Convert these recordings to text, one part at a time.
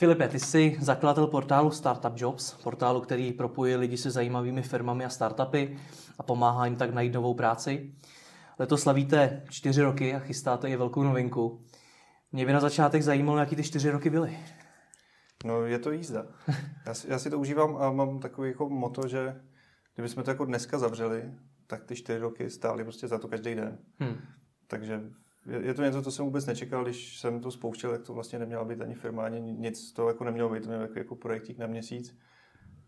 Filipe, ty jsi zakladatel portálu Startup Jobs, portálu, který propojuje lidi se zajímavými firmami a startupy a pomáhá jim tak najít novou práci. Letos slavíte čtyři roky a chystáte i velkou novinku. Mě by na začátek zajímalo, jaký ty čtyři roky byly. No, je to jízda. Já si, já si to užívám a mám takový jako moto, že kdybychom to jako dneska zavřeli, tak ty čtyři roky stály prostě za to každý den. Hmm. Takže je, je to něco, co jsem vůbec nečekal, když jsem to spouštěl, tak to vlastně neměla být ani firma, ani nic, to jako nemělo být, to mělo jako, jako projektík na měsíc.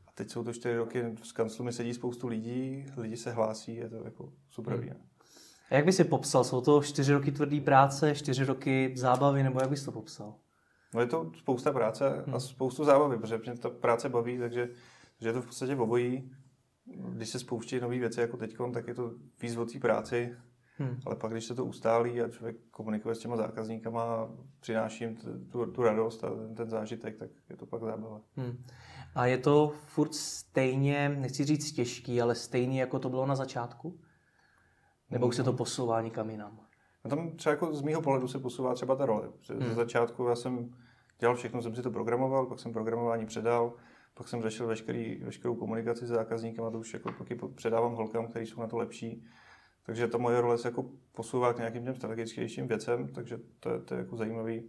A teď jsou to čtyři roky, v kanclu mi sedí spoustu lidí, lidi se hlásí, je to jako super. Hmm. A jak by si popsal? Jsou to čtyři roky tvrdý práce, čtyři roky zábavy, nebo jak bys to popsal? No je to spousta práce a hmm. spoustu zábavy, protože mě ta práce baví, takže, takže je to v podstatě obojí. Když se spouští nové věci jako teď, tak je to víc o té práci, Hmm. Ale pak, když se to ustálí a člověk komunikuje s těma zákazníkama a přináší jim tu, tu radost a ten, ten zážitek, tak je to pak zábava. Hmm. A je to furt stejně, nechci říct těžký, ale stejný, jako to bylo na začátku? Nebo už se to hmm. posouvá někam jinam? No tam třeba jako z mýho pohledu se posouvá třeba ta role. Hmm. Ze začátku já jsem dělal všechno, jsem si to programoval, pak jsem programování předal, pak jsem řešil veškerý, veškerou komunikaci s zákazníkem a to už jako předávám holkám, kteří jsou na to lepší. Takže ta moje role se jako posouvá k nějakým těm strategičtějším věcem, takže to je, to je jako zajímavý.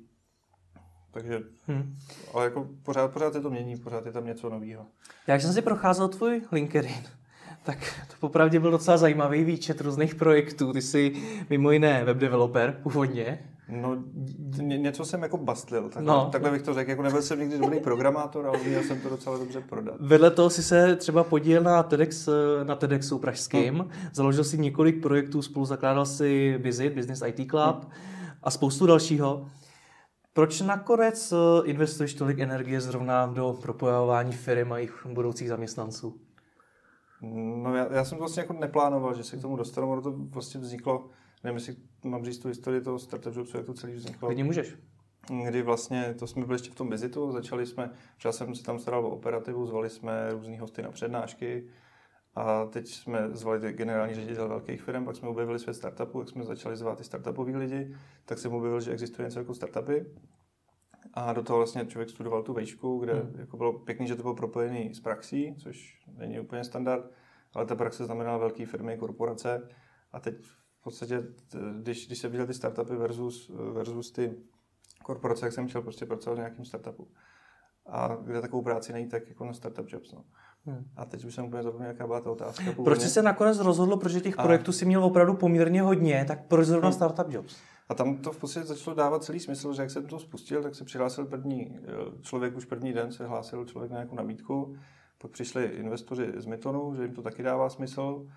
Takže, hmm. ale jako pořád, pořád se to mění, pořád je tam něco nového. Jak jsem si procházel tvůj LinkedIn, tak to popravdě byl docela zajímavý výčet různých projektů. Ty jsi mimo jiné web developer původně. No, něco jsem jako bastlil, takhle, no. takhle bych to řekl. Jako nebyl jsem nikdy dobrý programátor, ale uměl jsem to docela dobře prodat. Vedle toho si se třeba podílel na, TEDx, na TEDxu pražským, hmm. založil si několik projektů, spolu zakládal si Visit, Business IT Club hmm. a spoustu dalšího. Proč nakonec eh, investuješ tolik energie zrovna do propojování firm a jejich budoucích zaměstnanců? No já, já jsem to vlastně jako neplánoval, že se k tomu dostanu, ono to vlastně vzniklo nevím, jestli mám říct tu historii toho startup jobsu, jak to celý vzniklo. Klidně můžeš. Kdy vlastně, to jsme byli ještě v tom vizitu, začali jsme, včera jsem se tam staral o operativu, zvali jsme různý hosty na přednášky a teď jsme zvali generální ředitel velkých firm, pak jsme objevili svět startupu, jak jsme začali zvát ty startupový lidi, tak jsem objevil, že existuje něco jako startupy. A do toho vlastně člověk studoval tu vejšku, kde hmm. jako bylo pěkný, že to bylo propojený s praxí, což není úplně standard, ale ta praxe znamenala velké firmy, korporace. A teď v podstatě, když, když se viděl ty startupy versus, versus ty korporace, jak jsem chtěl prostě pracovat v nějakým startupu. A kde takovou práci najít, tak jako na Startup Jobs. No. Hmm. A teď už jsem úplně zapomněl, jaká byla ta otázka. Původně. Proč jsi se nakonec rozhodl, protože těch a... projektů si měl opravdu poměrně hodně, tak proč zrovna hmm. Startup Jobs? A tam to v podstatě začalo dávat celý smysl, že jak jsem to spustil, tak se přihlásil první eh, člověk, už první den se hlásil člověk na nějakou nabídku, pak přišli investoři z Mytonu, že jim to taky dává smysl.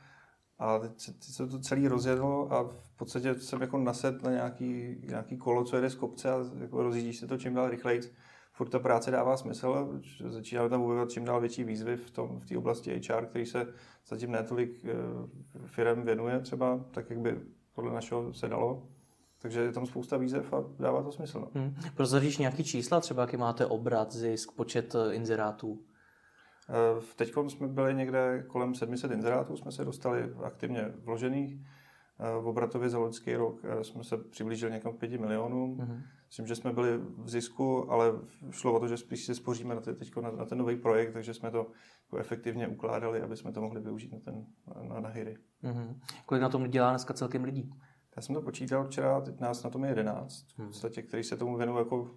A teď se, teď se to celý rozjedlo a v podstatě jsem jako nased na nějaký, nějaký kolo, co jede z kopce a jako rozjíždíš se to čím dál rychleji. Furt ta práce dává smysl, začínáme tam objevovat čím dál větší výzvy v, tom, v té oblasti HR, který se zatím netolik eh, firm věnuje třeba, tak jak by podle našeho se dalo. Takže je tam spousta výzev a dává to smysl. No. Hmm. Prozradíš nějaký čísla, třeba jaký máte obrat, zisk, počet eh, inzerátů? Eh, teď jsme byli někde kolem 700 inzerátů, jsme se dostali aktivně vložených. Eh, v obratově za loňský rok eh, jsme se přiblížili někam k 5 milionům. Mm-hmm. Myslím, že jsme byli v zisku, ale šlo o to, že spíš si spoříme na, teď na, na ten nový projekt, takže jsme to jako efektivně ukládali, aby jsme to mohli využít na, ten, na, na hyry. Mm-hmm. Kolik na tom dělá dneska celkem lidí? Já jsem to počítal včera, teď nás na tom je 11, v mhm. podstatě, který se tomu věnují jako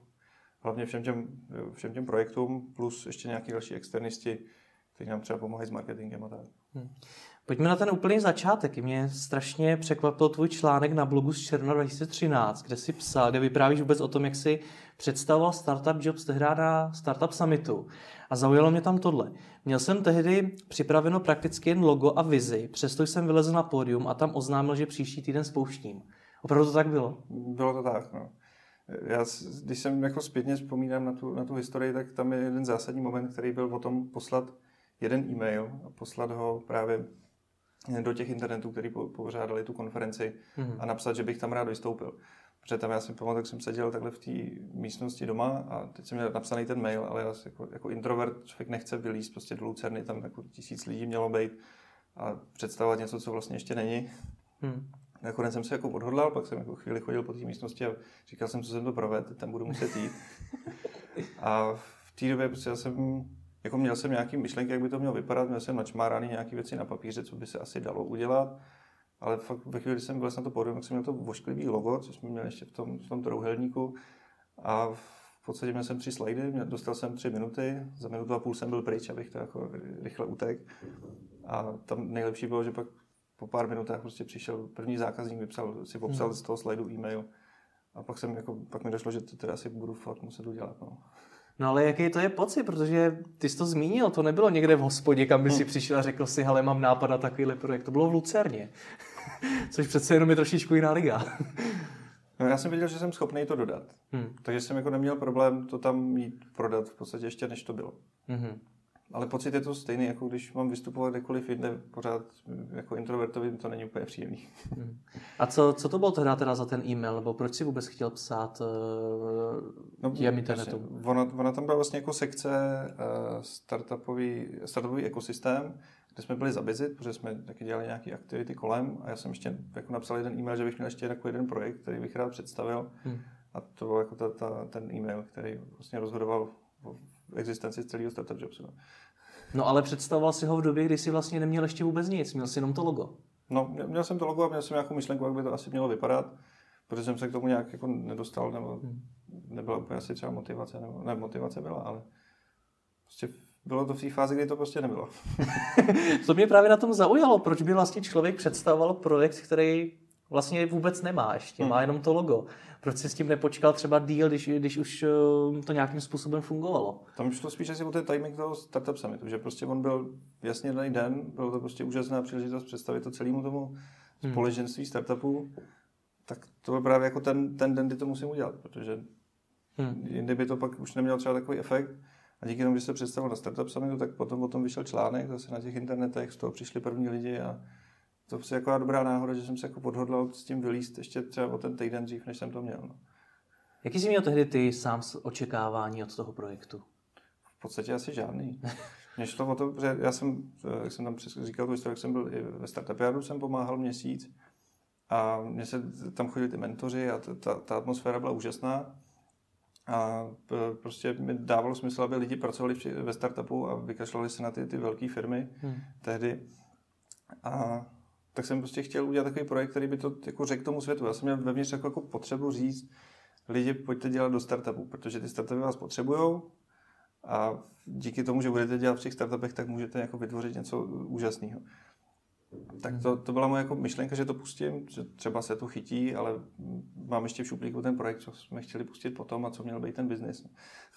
hlavně všem těm, všem těm projektům, plus ještě nějaký další externisti, kteří nám třeba pomáhají s marketingem a tak. Hmm. Pojďme na ten úplný začátek. Mě strašně překvapil tvůj článek na blogu z června 2013, kde si psal, kde vyprávíš vůbec o tom, jak si představoval Startup Jobs tehdy na Startup Summitu. A zaujalo mě tam tohle. Měl jsem tehdy připraveno prakticky jen logo a vizi, přesto jsem vylezl na pódium a tam oznámil, že příští týden spouštím. Opravdu to tak bylo? Bylo to tak, no já, když jsem jako zpětně vzpomínám na tu, na tu historii, tak tam je jeden zásadní moment, který byl o tom poslat jeden e-mail a poslat ho právě do těch internetů, který pořádali tu konferenci mm-hmm. a napsat, že bych tam rád vystoupil. Protože tam já si pamatuju, jak jsem seděl takhle v té místnosti doma a teď jsem měl napsaný ten mail, ale já jako, jako introvert člověk nechce vylíst prostě do Lucerny, tam jako tisíc lidí mělo být a představovat něco, co vlastně ještě není. Mm. Nakonec jsem se jako odhodlal, pak jsem jako chvíli chodil po té místnosti a říkal jsem, co jsem to provedl, tam budu muset jít. A v té době prostě já jsem, jako měl jsem nějaký myšlenky, jak by to mělo vypadat, měl jsem načmáraný nějaké věci na papíře, co by se asi dalo udělat. Ale fakt ve chvíli, kdy jsem byl na to pódium, tak jsem měl to vošklivý logo, co jsme měli ještě v tom, v tom trouhelníku. A v podstatě měl jsem tři slajdy, dostal jsem tři minuty, za minutu a půl jsem byl pryč, abych to jako rychle utek. A tam nejlepší bylo, že pak po pár minutách prostě přišel první zákazník, vypsal, si popsal hmm. z toho slajdu e-mail a pak, jsem jako, pak mi došlo, že to teda asi budu fakt muset udělat. No. No ale jaký to je pocit, protože ty jsi to zmínil, to nebylo někde v hospodě, kam by si hmm. přišel a řekl si, hele, mám nápad na takovýhle projekt. To bylo v Lucerně, což přece jenom je trošičku jiná liga. No, já jsem věděl, že jsem schopný to dodat. Hmm. Takže jsem jako neměl problém to tam mít prodat v podstatě ještě než to bylo. Hmm. Ale pocit je to stejný, jako když mám vystupovat kdekoliv jinde, pořád jako introvertovi to není úplně příjemný. Hmm. A co, co to bylo teda, teda za ten e-mail, nebo proč si vůbec chtěl psát uh, no, internetu? Ona, ona tam byla vlastně jako sekce uh, startupový, startupový ekosystém, kde jsme byli za Bizit, protože jsme taky dělali nějaké aktivity kolem a já jsem ještě jako napsal jeden e-mail, že bych měl ještě jako jeden projekt, který bych rád představil. Hmm. A to byl jako ta, ta, ten e-mail, který vlastně rozhodoval o existenci celého startup jobsu. No. no ale představoval si ho v době, kdy jsi vlastně neměl ještě vůbec nic, měl jsi jenom to logo. No, měl jsem to logo a měl jsem nějakou myšlenku, jak by to asi mělo vypadat, protože jsem se k tomu nějak jako nedostal, nebo hmm. nebyla úplně asi třeba motivace, nebo ne, motivace byla, ale prostě bylo to v té fázi, kdy to prostě nebylo. to mě právě na tom zaujalo, proč by vlastně člověk představoval projekt, který vlastně vůbec nemá ještě, hmm. má jenom to logo. Proč si s tím nepočkal třeba díl, když, když už eh, to nějakým způsobem fungovalo? Tam šlo spíš asi o ten timing toho Startup Summitu, že prostě on byl jasně daný den, bylo to prostě úžasná příležitost představit to celému tomu hmm. společenství startupů, tak to byl právě jako ten, ten den, kdy to musím udělat, protože hmm. jindy by to pak už nemělo třeba takový efekt. A díky tomu, že se představil na Startup Summitu, tak potom o tom vyšel článek zase na těch internetech, z toho přišli první lidi a to je jako dobrá náhoda, že jsem se jako podhodlal s tím vylíst ještě třeba o ten týden dřív, než jsem to měl. No. Jaký jsi měl tehdy ty sám očekávání od toho projektu? V podstatě asi žádný. Mně šlo o to, že já jsem, jak jsem tam říkal tu historii, jsem byl i ve Startupiadu, jsem pomáhal měsíc a mě se tam chodili ty mentoři a ta, ta atmosféra byla úžasná. A prostě mi dávalo smysl, aby lidi pracovali ve startupu a vykašlali se na ty, ty velké firmy hmm. tehdy. A tak jsem prostě chtěl udělat takový projekt, který by to jako řekl tomu světu. Já jsem měl vevnitř jako, jako potřebu říct, lidi pojďte dělat do startupu, protože ty startupy vás potřebují a díky tomu, že budete dělat v těch startupech, tak můžete jako vytvořit něco úžasného. Tak to, to byla moje jako myšlenka, že to pustím, že třeba se to chytí, ale mám ještě v šuplíku ten projekt, co jsme chtěli pustit potom a co měl být ten biznis.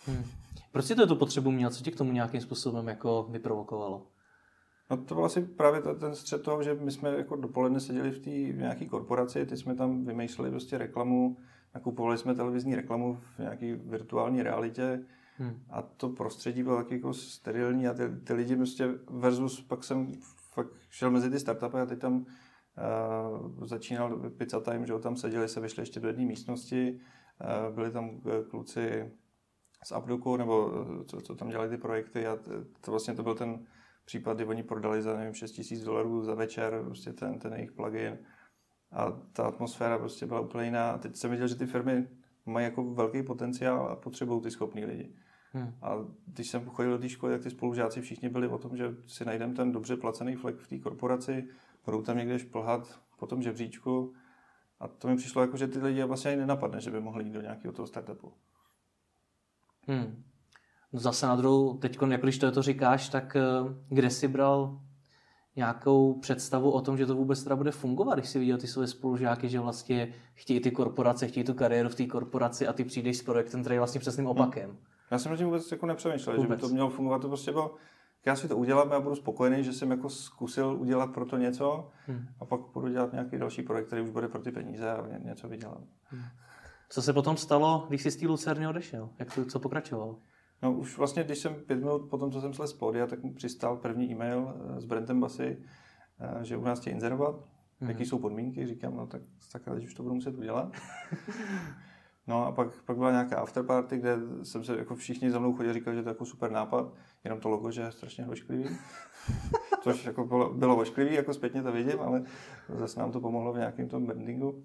Hmm. Proč jsi to tu potřebu měl? Co tě k tomu nějakým způsobem jako vyprovokovalo? No to byl asi právě ten střed toho, že my jsme jako dopoledne seděli v té nějaké korporaci, teď jsme tam vymýšleli prostě reklamu, nakupovali jsme televizní reklamu v nějaké virtuální realitě hmm. a to prostředí bylo taky jako sterilní a ty, ty lidi prostě versus pak jsem fakt šel mezi ty startupy a teď tam uh, začínal Pizza Time, že tam seděli, se vyšli ještě do jedné místnosti, uh, byli tam eh, kluci z Abduku, nebo co, co tam dělali ty projekty a to vlastně to byl ten případ, kdy oni prodali za, nevím, 6 tisíc dolarů za večer prostě ten, ten jejich plugin a ta atmosféra prostě byla úplně jiná. A teď jsem viděl, že ty firmy mají jako velký potenciál a potřebují ty schopný lidi. Hmm. A když jsem chodil do té školy, tak ty spolužáci všichni byli o tom, že si najdeme ten dobře placený flek v té korporaci, budou tam někde šplhat po tom žebříčku. A to mi přišlo jako, že ty lidi vlastně ani nenapadne, že by mohli jít do nějakého toho startupu. Hmm. No zase na druhou, teď, jak když to, to říkáš, tak eh, kde jsi bral nějakou představu o tom, že to vůbec teda bude fungovat, když si viděl ty své spolužáky, že vlastně chtějí ty korporace, chtějí tu kariéru v té korporaci a ty přijdeš s projektem, který je vlastně přesným hmm. opakem. Hmm. Já jsem na tím vůbec jako nepřemýšlel, vůbec. že by to mělo fungovat, to prostě bylo, já si to udělám, já budu spokojený, že jsem jako zkusil udělat pro to něco hmm. a pak budu dělat nějaký další projekt, který už bude pro ty peníze a něco vydělám. Hmm. Co se potom stalo, když jsi z té Lucerny odešel? Jak to, co pokračovalo? No už vlastně, když jsem pět minut po tom, co jsem slez z pódia, tak mi přistál první e-mail eh, s Brentem Basy, eh, že u nás chtějí inzerovat, mm-hmm. jaký jsou podmínky, říkám, no tak, tak teď už to budu muset udělat. No a pak, pak byla nějaká afterparty, kde jsem se jako všichni za mnou chodili říkali, že to je jako super nápad, jenom to logo, že je strašně ošklivý. Což jako bylo, bylo ošklivý, jako zpětně to vidím, ale zase nám to pomohlo v nějakém tom brandingu.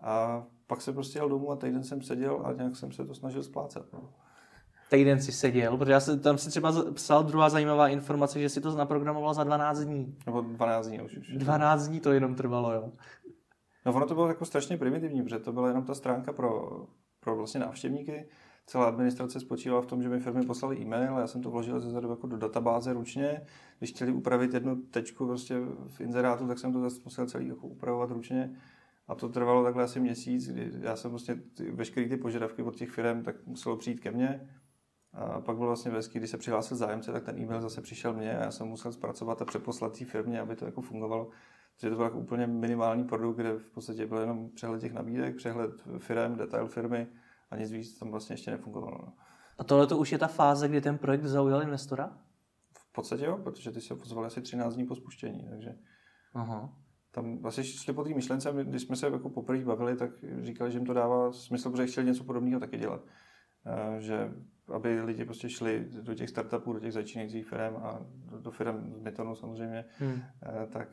A pak se prostě jel domů a týden jsem seděl a nějak jsem se to snažil splácet. No. Týden si seděl, protože já jsem tam si třeba psal druhá zajímavá informace, že si to naprogramoval za 12 dní. Nebo 12 dní už. už. 12 dní to jenom trvalo, jo. No ono to bylo jako strašně primitivní, protože to byla jenom ta stránka pro, pro vlastně návštěvníky. Celá administrace spočívala v tom, že mi firmy poslali e-mail a já jsem to vložil zezadu jako do databáze ručně. Když chtěli upravit jednu tečku prostě v inzerátu, tak jsem to zase musel celý jako upravovat ručně. A to trvalo takhle asi měsíc, kdy já jsem vlastně ty, veškeré ty požadavky od těch firm tak muselo přijít ke mně. A pak bylo vlastně hezký, když se přihlásil zájemce, tak ten e-mail zase přišel mně a já jsem musel zpracovat a přeposlat té firmě, aby to jako fungovalo. Takže to byl jako úplně minimální produkt, kde v podstatě byl jenom přehled těch nabídek, přehled firm, detail firmy a nic víc tam vlastně ještě nefungovalo. No. A tohle to už je ta fáze, kdy ten projekt zaujal investora? V podstatě jo, protože ty se pozvali asi 13 dní po spuštění, takže Aha. tam vlastně šli po té myšlence, když jsme se jako poprvé bavili, tak říkali, že jim to dává smysl, protože chtěli něco podobného taky dělat. Eh, že aby lidi prostě šli do těch startupů, do těch začínajících firm a do, do firm z Mytonu samozřejmě, hmm. Eh, tak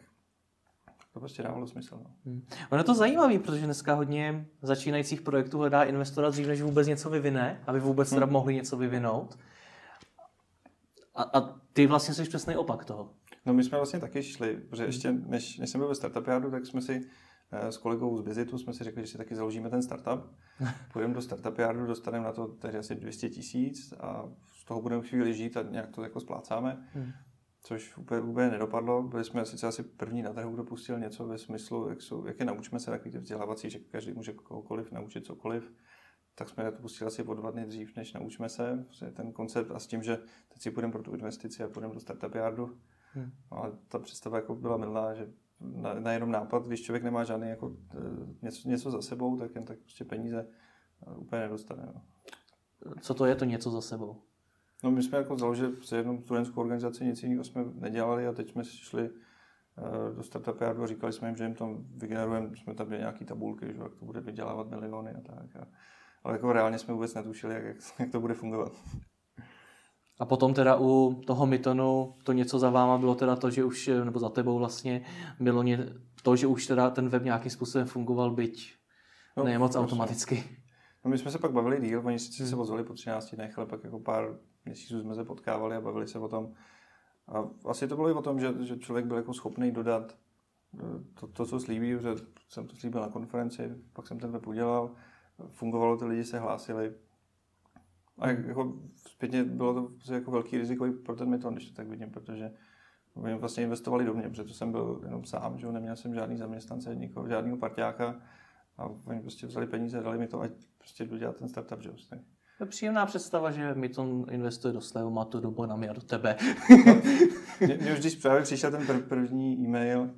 to prostě dávalo smysl. No. Hmm. Ono je to zajímavé, protože dneska hodně začínajících projektů hledá investora dřív, než vůbec něco vyvine, aby vůbec hmm. teda mohli něco vyvinout. A, a ty vlastně jsi přesný opak toho. No my jsme vlastně taky šli, protože ještě než, než jsem byl ve Startup Yardu, tak jsme si s kolegou z Bizitu jsme si řekli, že si taky založíme ten startup. Půjdeme do Startup Yardu, dostaneme na to tedy asi 200 tisíc a z toho budeme chvíli žít a nějak to jako splácáme. Hmm což úplně, úplně nedopadlo. Byli jsme sice asi první na trhu, kdo pustil něco ve smyslu, jak, jsou, jak je naučíme se, takový ty vzdělávací, že každý může kohokoliv naučit cokoliv. Tak jsme to pustili asi o dva dny dřív, než naučíme se. Ten koncept a s tím, že teď si půjdeme pro tu investici a půjdeme do startup yardu. Hmm. No, ale ta představa jako byla milá, že na, na jenom nápad, když člověk nemá žádný jako, e, něco, něco za sebou, tak jen tak prostě peníze e, úplně nedostane. No. Co to je to něco za sebou? No my jsme jako založili jednu studentskou organizaci, nic jiného jsme nedělali a teď jsme šli uh, do Startup Yardu a říkali jsme jim, že jim tam vygenerujeme, jsme tam měli nějaké tabulky, že jak to bude vydělávat miliony a tak. A, ale jako reálně jsme vůbec netušili, jak, jak to bude fungovat. A potom teda u toho Mytonu to něco za váma bylo teda to, že už, nebo za tebou vlastně, bylo ně, to, že už teda ten web nějakým způsobem fungoval, byť no, ne moc automaticky. No my jsme se pak bavili díl, oni sice se pozvali po 13 dnech, ale pak jako pár měsíců jsme se potkávali a bavili se o tom. A asi to bylo i o tom, že, že člověk byl jako schopný dodat eh, to, to, co slíbí, že jsem to slíbil na konferenci, pak jsem ten web udělal, fungovalo, ty lidi se hlásili. A jako zpětně bylo to prostě jako velký riziko i pro ten meton, když to tak vidím, protože oni vlastně investovali do mě, protože to jsem byl jenom sám, že neměl jsem žádný zaměstnance, nikoho, žádného parťáka a oni prostě vzali peníze, dali mi to, ať prostě dodělat ten startup jobs. Tak. Je příjemná představa, že mi to investuje do Slevomatu, do Bonami a do tebe. No, mě, už když právě přišel ten pr- první e-mail,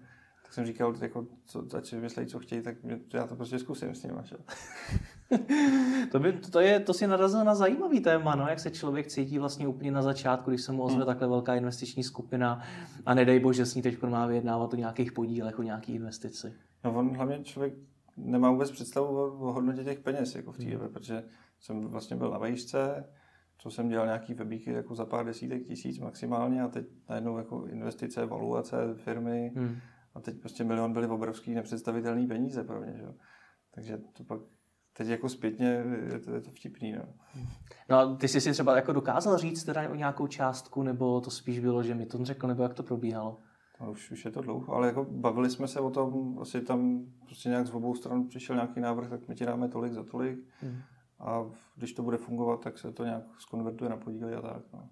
tak jsem říkal, jako, co, ať si vymyslejí, co chtějí, tak mě, já to prostě zkusím s nimi. to, by, to, je, to si narazil na zajímavý téma, no, jak se člověk cítí vlastně úplně na začátku, když se mu ozve hmm. takhle velká investiční skupina a nedej bože, s ní teď má vyjednávat o nějakých podílech, o nějaký investici. No on hlavně člověk nemá vůbec představu o, o hodnotě těch peněz jako v té hmm. protože jsem vlastně byl na vejšce, co jsem dělal nějaký webíky jako za pár desítek tisíc maximálně a teď najednou jako investice, valuace firmy hmm. A teď prostě milion byly obrovský nepředstavitelný peníze pro mě. Že? Takže to pak teď jako zpětně je to, je to vtipný. No. no a ty jsi si třeba jako dokázal říct teda o nějakou částku, nebo to spíš bylo, že mi to řekl, nebo jak to probíhalo? No, už, už je to dlouho, ale jako bavili jsme se o tom, asi tam prostě nějak z obou stran přišel nějaký návrh, tak my ti dáme tolik za tolik. Hmm a když to bude fungovat, tak se to nějak skonvertuje na podíly a tak. No.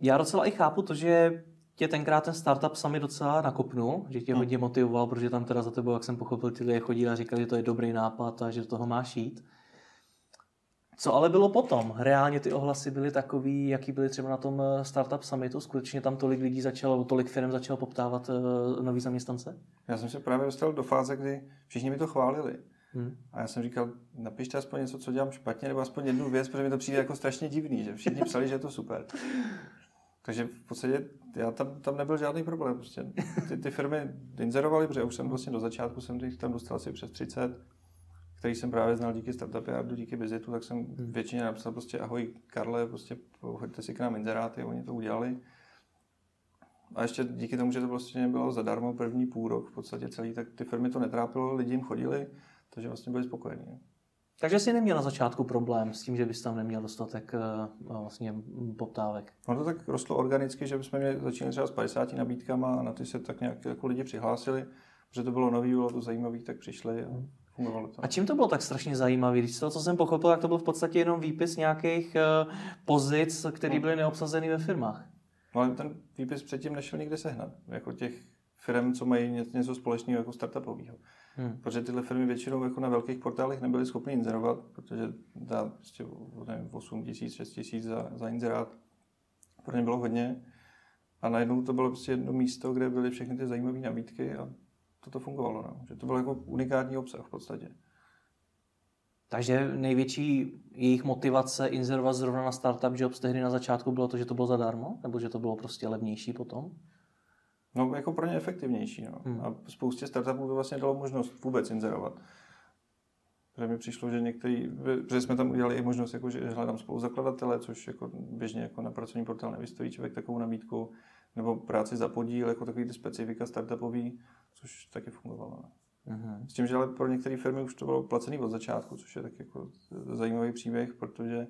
Já docela i chápu to, že tě tenkrát ten startup sami docela nakopnul, že tě hmm. hodně motivoval, protože tam teda za tebou, jak jsem pochopil, ty lidé chodili a říkali, že to je dobrý nápad a že do toho máš jít. Co ale bylo potom? Reálně ty ohlasy byly takový, jaký byly třeba na tom eh, Startup Summitu? Skutečně tam tolik lidí začalo, tolik firm začalo poptávat uh, nový zaměstnance? Já jsem se právě dostal do fáze, kdy všichni mi to chválili. Hmm. A já jsem říkal, napište aspoň něco, co dělám špatně, nebo aspoň jednu věc, protože mi to přijde jako strašně divný, že všichni psali, že je to super. Takže v podstatě já tam, tam nebyl žádný problém. Prostě. Ty, ty firmy inzerovaly, protože už jsem vlastně do začátku jsem těch tam dostal asi přes 30, který jsem právě znal díky Startup Yardu, díky Bizitu, tak jsem hmm. většině napsal prostě ahoj Karle, prostě hoďte si k nám inzeráty, oni to udělali. A ještě díky tomu, že to vlastně bylo zadarmo první půl rok v podstatě celý, tak ty firmy to netrápilo, lidi jim chodili, takže vlastně byli spokojení. Takže jsi neměl na začátku problém s tím, že bys tam neměl dostatek uh, vlastně poptávek. Ono to tak rostlo organicky, že jsme měli, začínali třeba s 50 nabídkama a na ty se tak nějak jako lidi přihlásili, protože to bylo nový, bylo to zajímavý, tak přišli a fungovalo to. A čím to bylo tak strašně zajímavé? Když to, co jsem pochopil, tak to byl v podstatě jenom výpis nějakých uh, pozic, které byly neobsazeny ve firmách. No ale ten výpis předtím nešel nikde sehnat. Jako těch firm, co mají něco společného jako startupového. Hmm. Protože tyhle firmy většinou jako na velkých portálech nebyly schopny inzerovat, protože dá prostě nevím, 8 tisíc, 6 tisíc za, za inzerát. Pro ně bylo hodně. A najednou to bylo prostě jedno místo, kde byly všechny ty zajímavé nabídky a toto fungovalo. No. Že to byl jako unikátní obsah v podstatě. Takže největší jejich motivace inzerovat zrovna na Startup Jobs tehdy na začátku bylo to, že to bylo zadarmo? Nebo že to bylo prostě levnější potom? No, jako pro ně efektivnější. No. Hmm. A spoustě startupů to vlastně dalo možnost vůbec inzerovat. Protože mi přišlo, že některý, že jsme tam udělali i možnost, jako, že hledám spoluzakladatele, což jako běžně jako na pracovní portál nevystojí člověk takovou nabídku, nebo práci za podíl, jako takový ty specifika startupový, což taky fungovalo. Uh-huh. S tím, že ale pro některé firmy už to bylo placený od začátku, což je tak jako zajímavý příběh, protože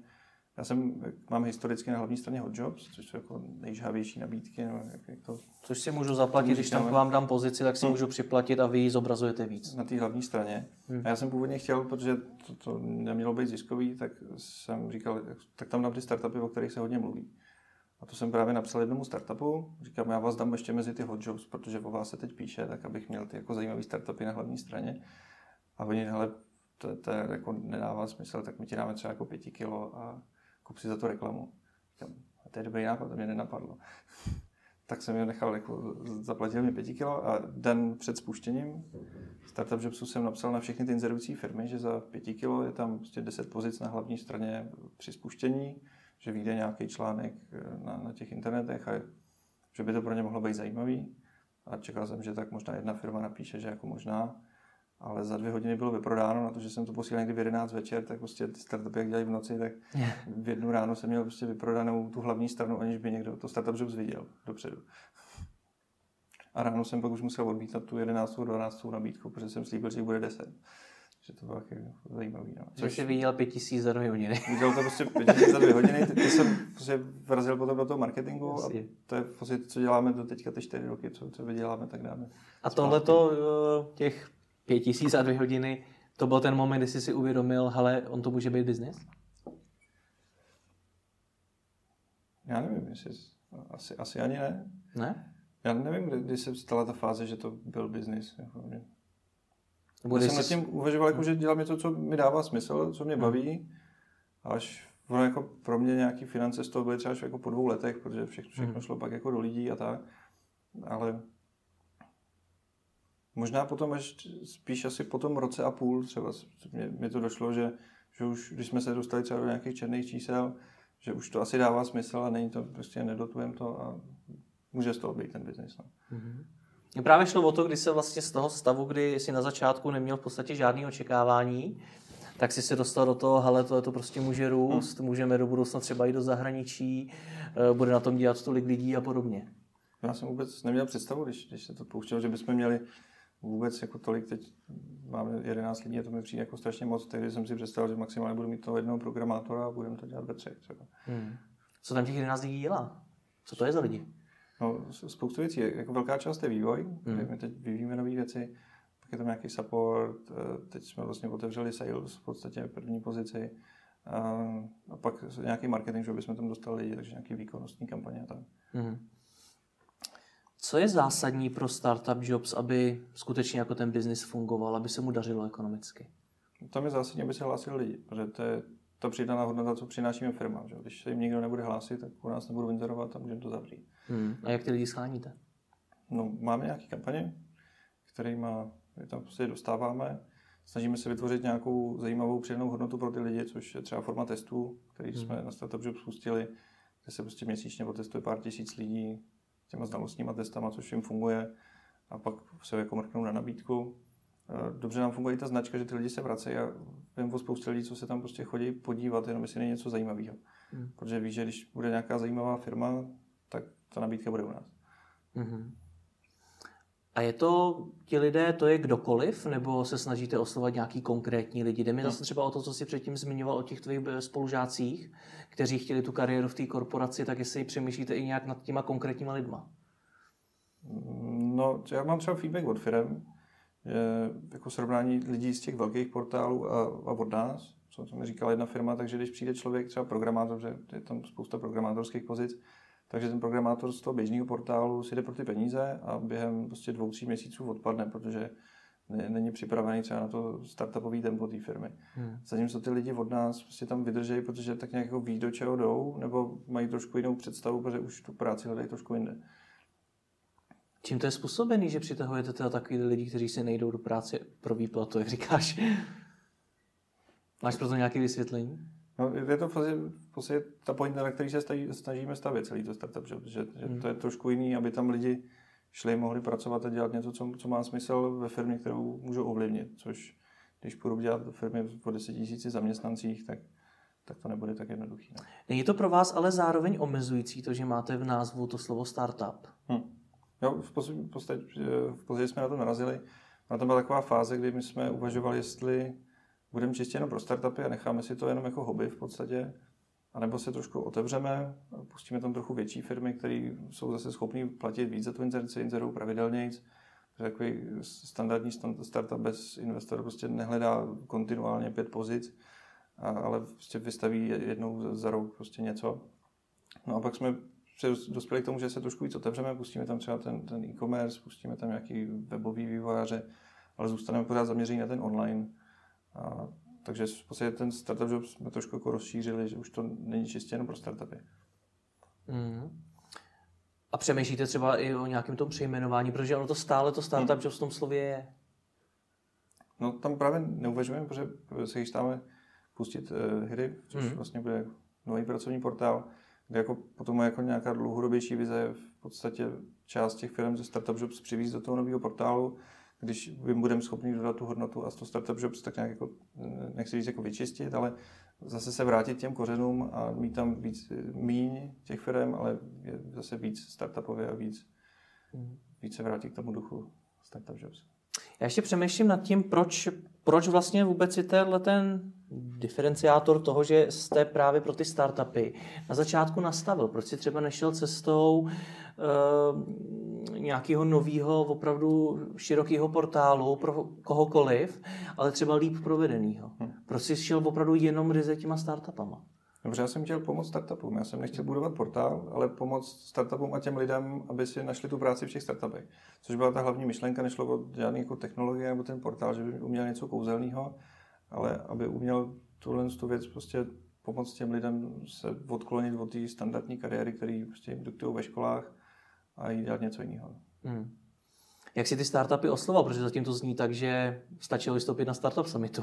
já jsem, mám historicky na hlavní straně Hot Jobs, což jsou jako nejžhavější nabídky. Nebo jak, jak to, což si můžu zaplatit, když tam k vám dám pozici, tak si hmm. můžu připlatit a vy ji zobrazujete víc. Na té hlavní straně. Hmm. A já jsem původně chtěl, protože to, to nemělo být ziskový, tak jsem říkal, tak tam dám ty startupy, o kterých se hodně mluví. A to jsem právě napsal jednomu startupu. Říkám, já vás dám ještě mezi ty hot jobs, protože o vás se teď píše, tak abych měl ty jako zajímavé startupy na hlavní straně. A oni, hele, to, to jako nedává smysl, tak my ti dáme třeba jako pěti kilo a kup si za to reklamu. Říkám, a to je dobrý nápad, to mě nenapadlo. tak jsem je nechal, jako, zaplatil mi pěti kilo a den před spuštěním Startup Jobsu jsem napsal na všechny ty inzerující firmy, že za pěti kilo je tam prostě 10 pozic na hlavní straně při spuštění že vyjde nějaký článek eh, na, na těch internetech a že by to pro ně mohlo být zajímavý. A čekal jsem, že tak možná jedna firma napíše, že jako možná, ale za dvě hodiny bylo vyprodáno na to, že jsem to posílal někdy v 11 večer, tak prostě ty startupy, jak dělají v noci, tak v jednu ráno jsem měl prostě vyprodanou tu hlavní stranu, aniž by někdo to Startup Jobs viděl dopředu. A ráno jsem pak už musel odmítat tu 11. 12. nabídku, protože jsem slíbil, že bude 10 že to bylo taky zajímavý. No. Což jsi viděl pět tisíc za dvě hodiny. Viděl to prostě pět tisíc za dvě hodiny, ty, ty jsem prostě vrazil potom do toho marketingu a to je prostě co děláme do teďka ty čtyři roky, co, co vyděláme, tak dáme. A tohle to eh, těch pět tisíc za dvě hodiny, to byl ten moment, kdy jsi si uvědomil, hele, on to může být biznis? Já nevím, jestli, asi, asi ani ne. Ne? Já nevím, kdy, kdy se stala ta fáze, že to byl biznis. Jako, nebo Já jsem nad tím uvažoval, jako, že dělám něco, co mi dává smysl, co mě hmm. baví. Až ono jako pro mě nějaký finance z toho byly třeba jako po dvou letech, protože všechno, všechno hmm. šlo pak jako do lidí a tak. Ale možná potom až spíš asi po tom roce a půl třeba mě, mě to došlo, že, že už když jsme se dostali třeba do nějakých černých čísel, že už to asi dává smysl a není to, prostě nedotujeme to a může z toho být ten biznis. No. Mm-hmm. Mě právě šlo o to, kdy se vlastně z toho stavu, kdy si na začátku neměl v podstatě žádný očekávání, tak si se dostal do toho, hele, to, to prostě může růst, hmm. můžeme do budoucna třeba jít do zahraničí, eh, bude na tom dělat tolik lidí a podobně. Já jsem vůbec neměl představu, když, když se to pouštělo, že bychom měli vůbec jako tolik, teď máme 11 lidí a to mi přijde jako strašně moc, tehdy jsem si představil, že maximálně budu mít toho jednoho programátora a budeme to dělat ve třech třeba. Hmm. Co tam těch 11 lidí dělá? Co to je za lidi? No, spoustu věcí. Jako velká část je vývoj, hmm. my teď vyvíjíme nové věci, pak je tam nějaký support, eh, teď jsme vlastně otevřeli sales v podstatě první pozici, a pak nějaký marketing, že bychom tam dostali lidi, takže nějaký výkonnostní kampaně a tak. Hmm. Co je zásadní pro startup jobs, aby skutečně jako ten biznis fungoval, aby se mu dařilo ekonomicky? Tam je zásadní, aby se hlásili lidi, protože to je ta přidaná hodnota, co přinášíme firmám. Že? Když se jim nikdo nebude hlásit, tak u nás nebudou inzerovat a můžeme to zavřít. Hmm. A jak ty lidi scháníte? No, máme nějaké kampaně, kterými tam prostě dostáváme. Snažíme se vytvořit nějakou zajímavou přidanou hodnotu pro ty lidi, což je třeba forma testů, který hmm. jsme na Startup Job spustili, kde se prostě měsíčně otestuje pár tisíc lidí těma znalostníma testama, což jim funguje a pak se jako mrknou na nabídku. Eh, dobře nám funguje i ta značka, že ty lidi se vracejí a vím o spoustě lidí, co se tam prostě chodí podívat, jenom jestli není něco zajímavého. Hmm. Protože víš, že když bude nějaká zajímavá firma, tak ta nabídka bude u nás. Hmm. A je to, ti lidé, to je kdokoliv, nebo se snažíte oslovovat nějaký konkrétní lidi? Jde mi zase třeba o to, co jsi předtím zmiňoval o těch tvých eh, spolužácích, kteří chtěli tu kariéru v té korporaci, tak jestli přemýšlíte i nějak nad těma konkrétníma lidma? No, já mám třeba feedback od firm, že jako srovnání lidí z těch velkých portálů a, a od nás, co, co mi říkala jedna firma, takže když přijde člověk, třeba programátor, že je tam spousta programátorských pozic, takže ten programátor z toho běžného portálu si jde pro ty peníze a během prostě dvou, tří měsíců odpadne, protože není připravený třeba na to startupový tempo té firmy. Hmm. Zatímco ty lidi od nás prostě tam vydržejí, protože tak nějak jako ví, do čeho jdou, nebo mají trošku jinou představu, protože už tu práci hledají trošku jinde. Čím to je způsobený, že přitahujete teda takový lidi, kteří se nejdou do práce pro výplatu, jak říkáš? Máš pro to nějaké vysvětlení? No, je to v podstatě ta pointa, na který se snažíme stavět celý to startup, že, že, hmm. to je trošku jiný, aby tam lidi šli, mohli pracovat a dělat něco, co, co má smysl ve firmě, kterou můžou ovlivnit, což když půjdu dělat firmy po 10 tisíci zaměstnancích, tak, tak to nebude tak jednoduchý. Ne? Není to pro vás ale zároveň omezující to, že máte v názvu to slovo startup? Hmm. Jo, v podstatě, v podstatě, v podstatě jsme na to narazili. Na to byla taková fáze, kdy my jsme uvažovali, jestli budeme čistě jenom pro startupy a necháme si to jenom jako hobby v podstatě, anebo se trošku otevřeme, pustíme tam trochu větší firmy, které jsou zase schopné platit víc za tu inzerci, inzerují pravidelně. Takový standardní startup bez investora prostě nehledá kontinuálně pět pozic, ale prostě vystaví jednou za rok prostě něco. No a pak jsme dospěli k tomu, že se trošku víc otevřeme, pustíme tam třeba ten, ten e-commerce, pustíme tam nějaký webový vývojáře, ale zůstaneme pořád zaměření na ten online. A, takže v podstatě ten startup job jsme trošku jako rozšířili, že už to není čistě jenom pro startupy. Mm. A přemýšlíte třeba i o nějakém tom přejmenování, protože ono to stále to startup hmm. job v tom slově je. No tam právě neuvažujeme, protože se chystáme pustit uh, hry, což hmm. vlastně bude nový pracovní portál, kde jako potom jako nějaká dlouhodobější vize v podstatě část těch firm ze Startup Jobs přivízt do toho nového portálu, když my budeme schopni dodat tu hodnotu a z toho Startup Jobs tak nějak jako, nechci říct jako vyčistit, ale zase se vrátit těm kořenům a mít tam víc míň těch firm, ale je zase víc startupově a víc, hmm. víc se vrátit k tomu duchu Startup Jobs. Já ještě přemýšlím nad tím, proč, proč vlastně vůbec je tenhle ten diferenciátor toho, že jste právě pro ty startupy na začátku nastavil. Proč si třeba nešel cestou uh, nějakého nového, opravdu širokého portálu pro kohokoliv, ale třeba líp provedeného. Hmm. Proč jsi šel opravdu jenom ryze těma startupama? Dobře, já jsem chtěl pomoct startupům. Já jsem nechtěl budovat portál, ale pomoct startupům a těm lidem, aby si našli tu práci v těch startupech. Což byla ta hlavní myšlenka, nešlo o žádný jako technologie nebo ten portál, že by uměl něco kouzelného, ale aby uměl tuhle tu věc prostě pomoct těm lidem se odklonit od té standardní kariéry, které prostě jim diktují ve školách a jít dělat něco jiného. Hmm. Jak si ty startupy oslovoval? Protože zatím to zní tak, že stačilo vystoupit na Startup Summitu.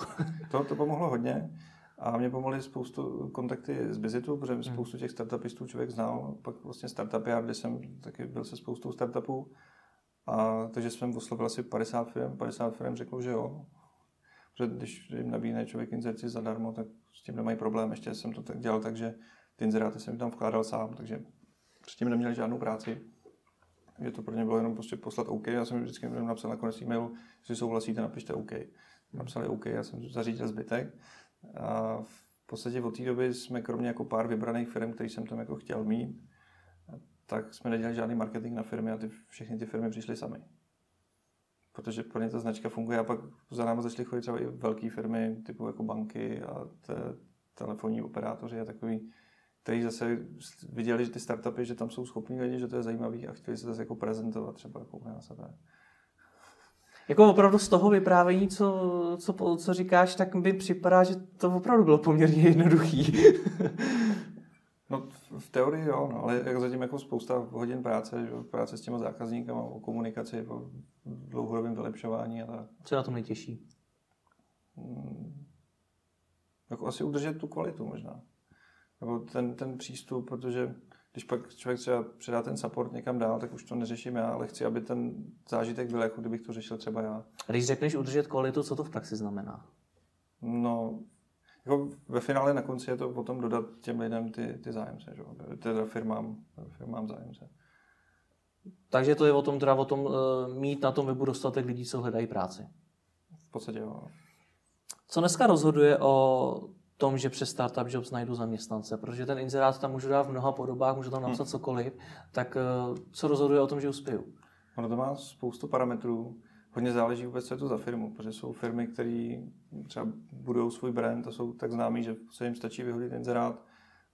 to, to pomohlo hodně. A mě pomohly spoustu kontakty z Bizitu, protože hmm. spoustu těch startupistů člověk znal. Pak vlastně Startup Yard, kde jsem taky byl se spoustou startupů. A takže jsem oslovil asi 50 firm, 50 firm řekl, že jo. Protože když jim nabídne člověk inzerci zadarmo, tak s tím nemají problém. Ještě jsem to tak dělal tak, že ty inzeráty jsem tam vkládal sám, takže s tím neměli žádnou práci. Je to pro ně bylo jenom prostě poslat OK. Já jsem vždycky jenom napsal na konec e-mailu, jestli souhlasíte, napište OK. Napsali OK, já jsem zařídil zbytek. A v podstatě od té doby jsme kromě jako pár vybraných firm, které jsem tam jako chtěl mít, tak jsme nedělali žádný marketing na firmy a ty, všechny ty firmy přišly sami. Protože pro ně ta značka funguje a pak za námi začaly chodit třeba i velké firmy, typu jako banky a te, telefonní operátoři a takový, kteří zase viděli, že ty startupy, že tam jsou schopní lidi, že to je zajímavý a chtěli se zase jako prezentovat třeba jako na sebe jako opravdu z toho vyprávění, co, co, co říkáš, tak mi připadá, že to opravdu bylo poměrně jednoduchý. no v teorii jo, no, ale jak zatím jako spousta hodin práce, že, práce s těma zákazníky, o komunikaci, o dlouhodobém vylepšování a tak. Co je na tom nejtěžší? Hmm, jako asi udržet tu kvalitu možná. Nebo ten, ten přístup, protože když pak člověk třeba předá ten support někam dál, tak už to neřeším já, ale chci, aby ten zážitek byl, jako kdybych to řešil třeba já. Když řekneš udržet kvalitu, co to v praxi znamená? No, jako ve finále na konci je to potom dodat těm lidem ty, ty zájemce, že? teda firmám, firmám zájemce. Takže to je o tom, teda o tom uh, mít na tom webu dostatek lidí, co hledají práci. V podstatě jo. Co dneska rozhoduje o tom, že přes Startup Jobs najdu zaměstnance, protože ten inzerát tam můžu dát v mnoha podobách, můžu tam napsat hmm. cokoliv, tak uh, co rozhoduje o tom, že uspěju? Ono to má spoustu parametrů. Hodně záleží vůbec, co je to za firmu, protože jsou firmy, které třeba budují svůj brand a jsou tak známí, že se jim stačí vyhodit inzerát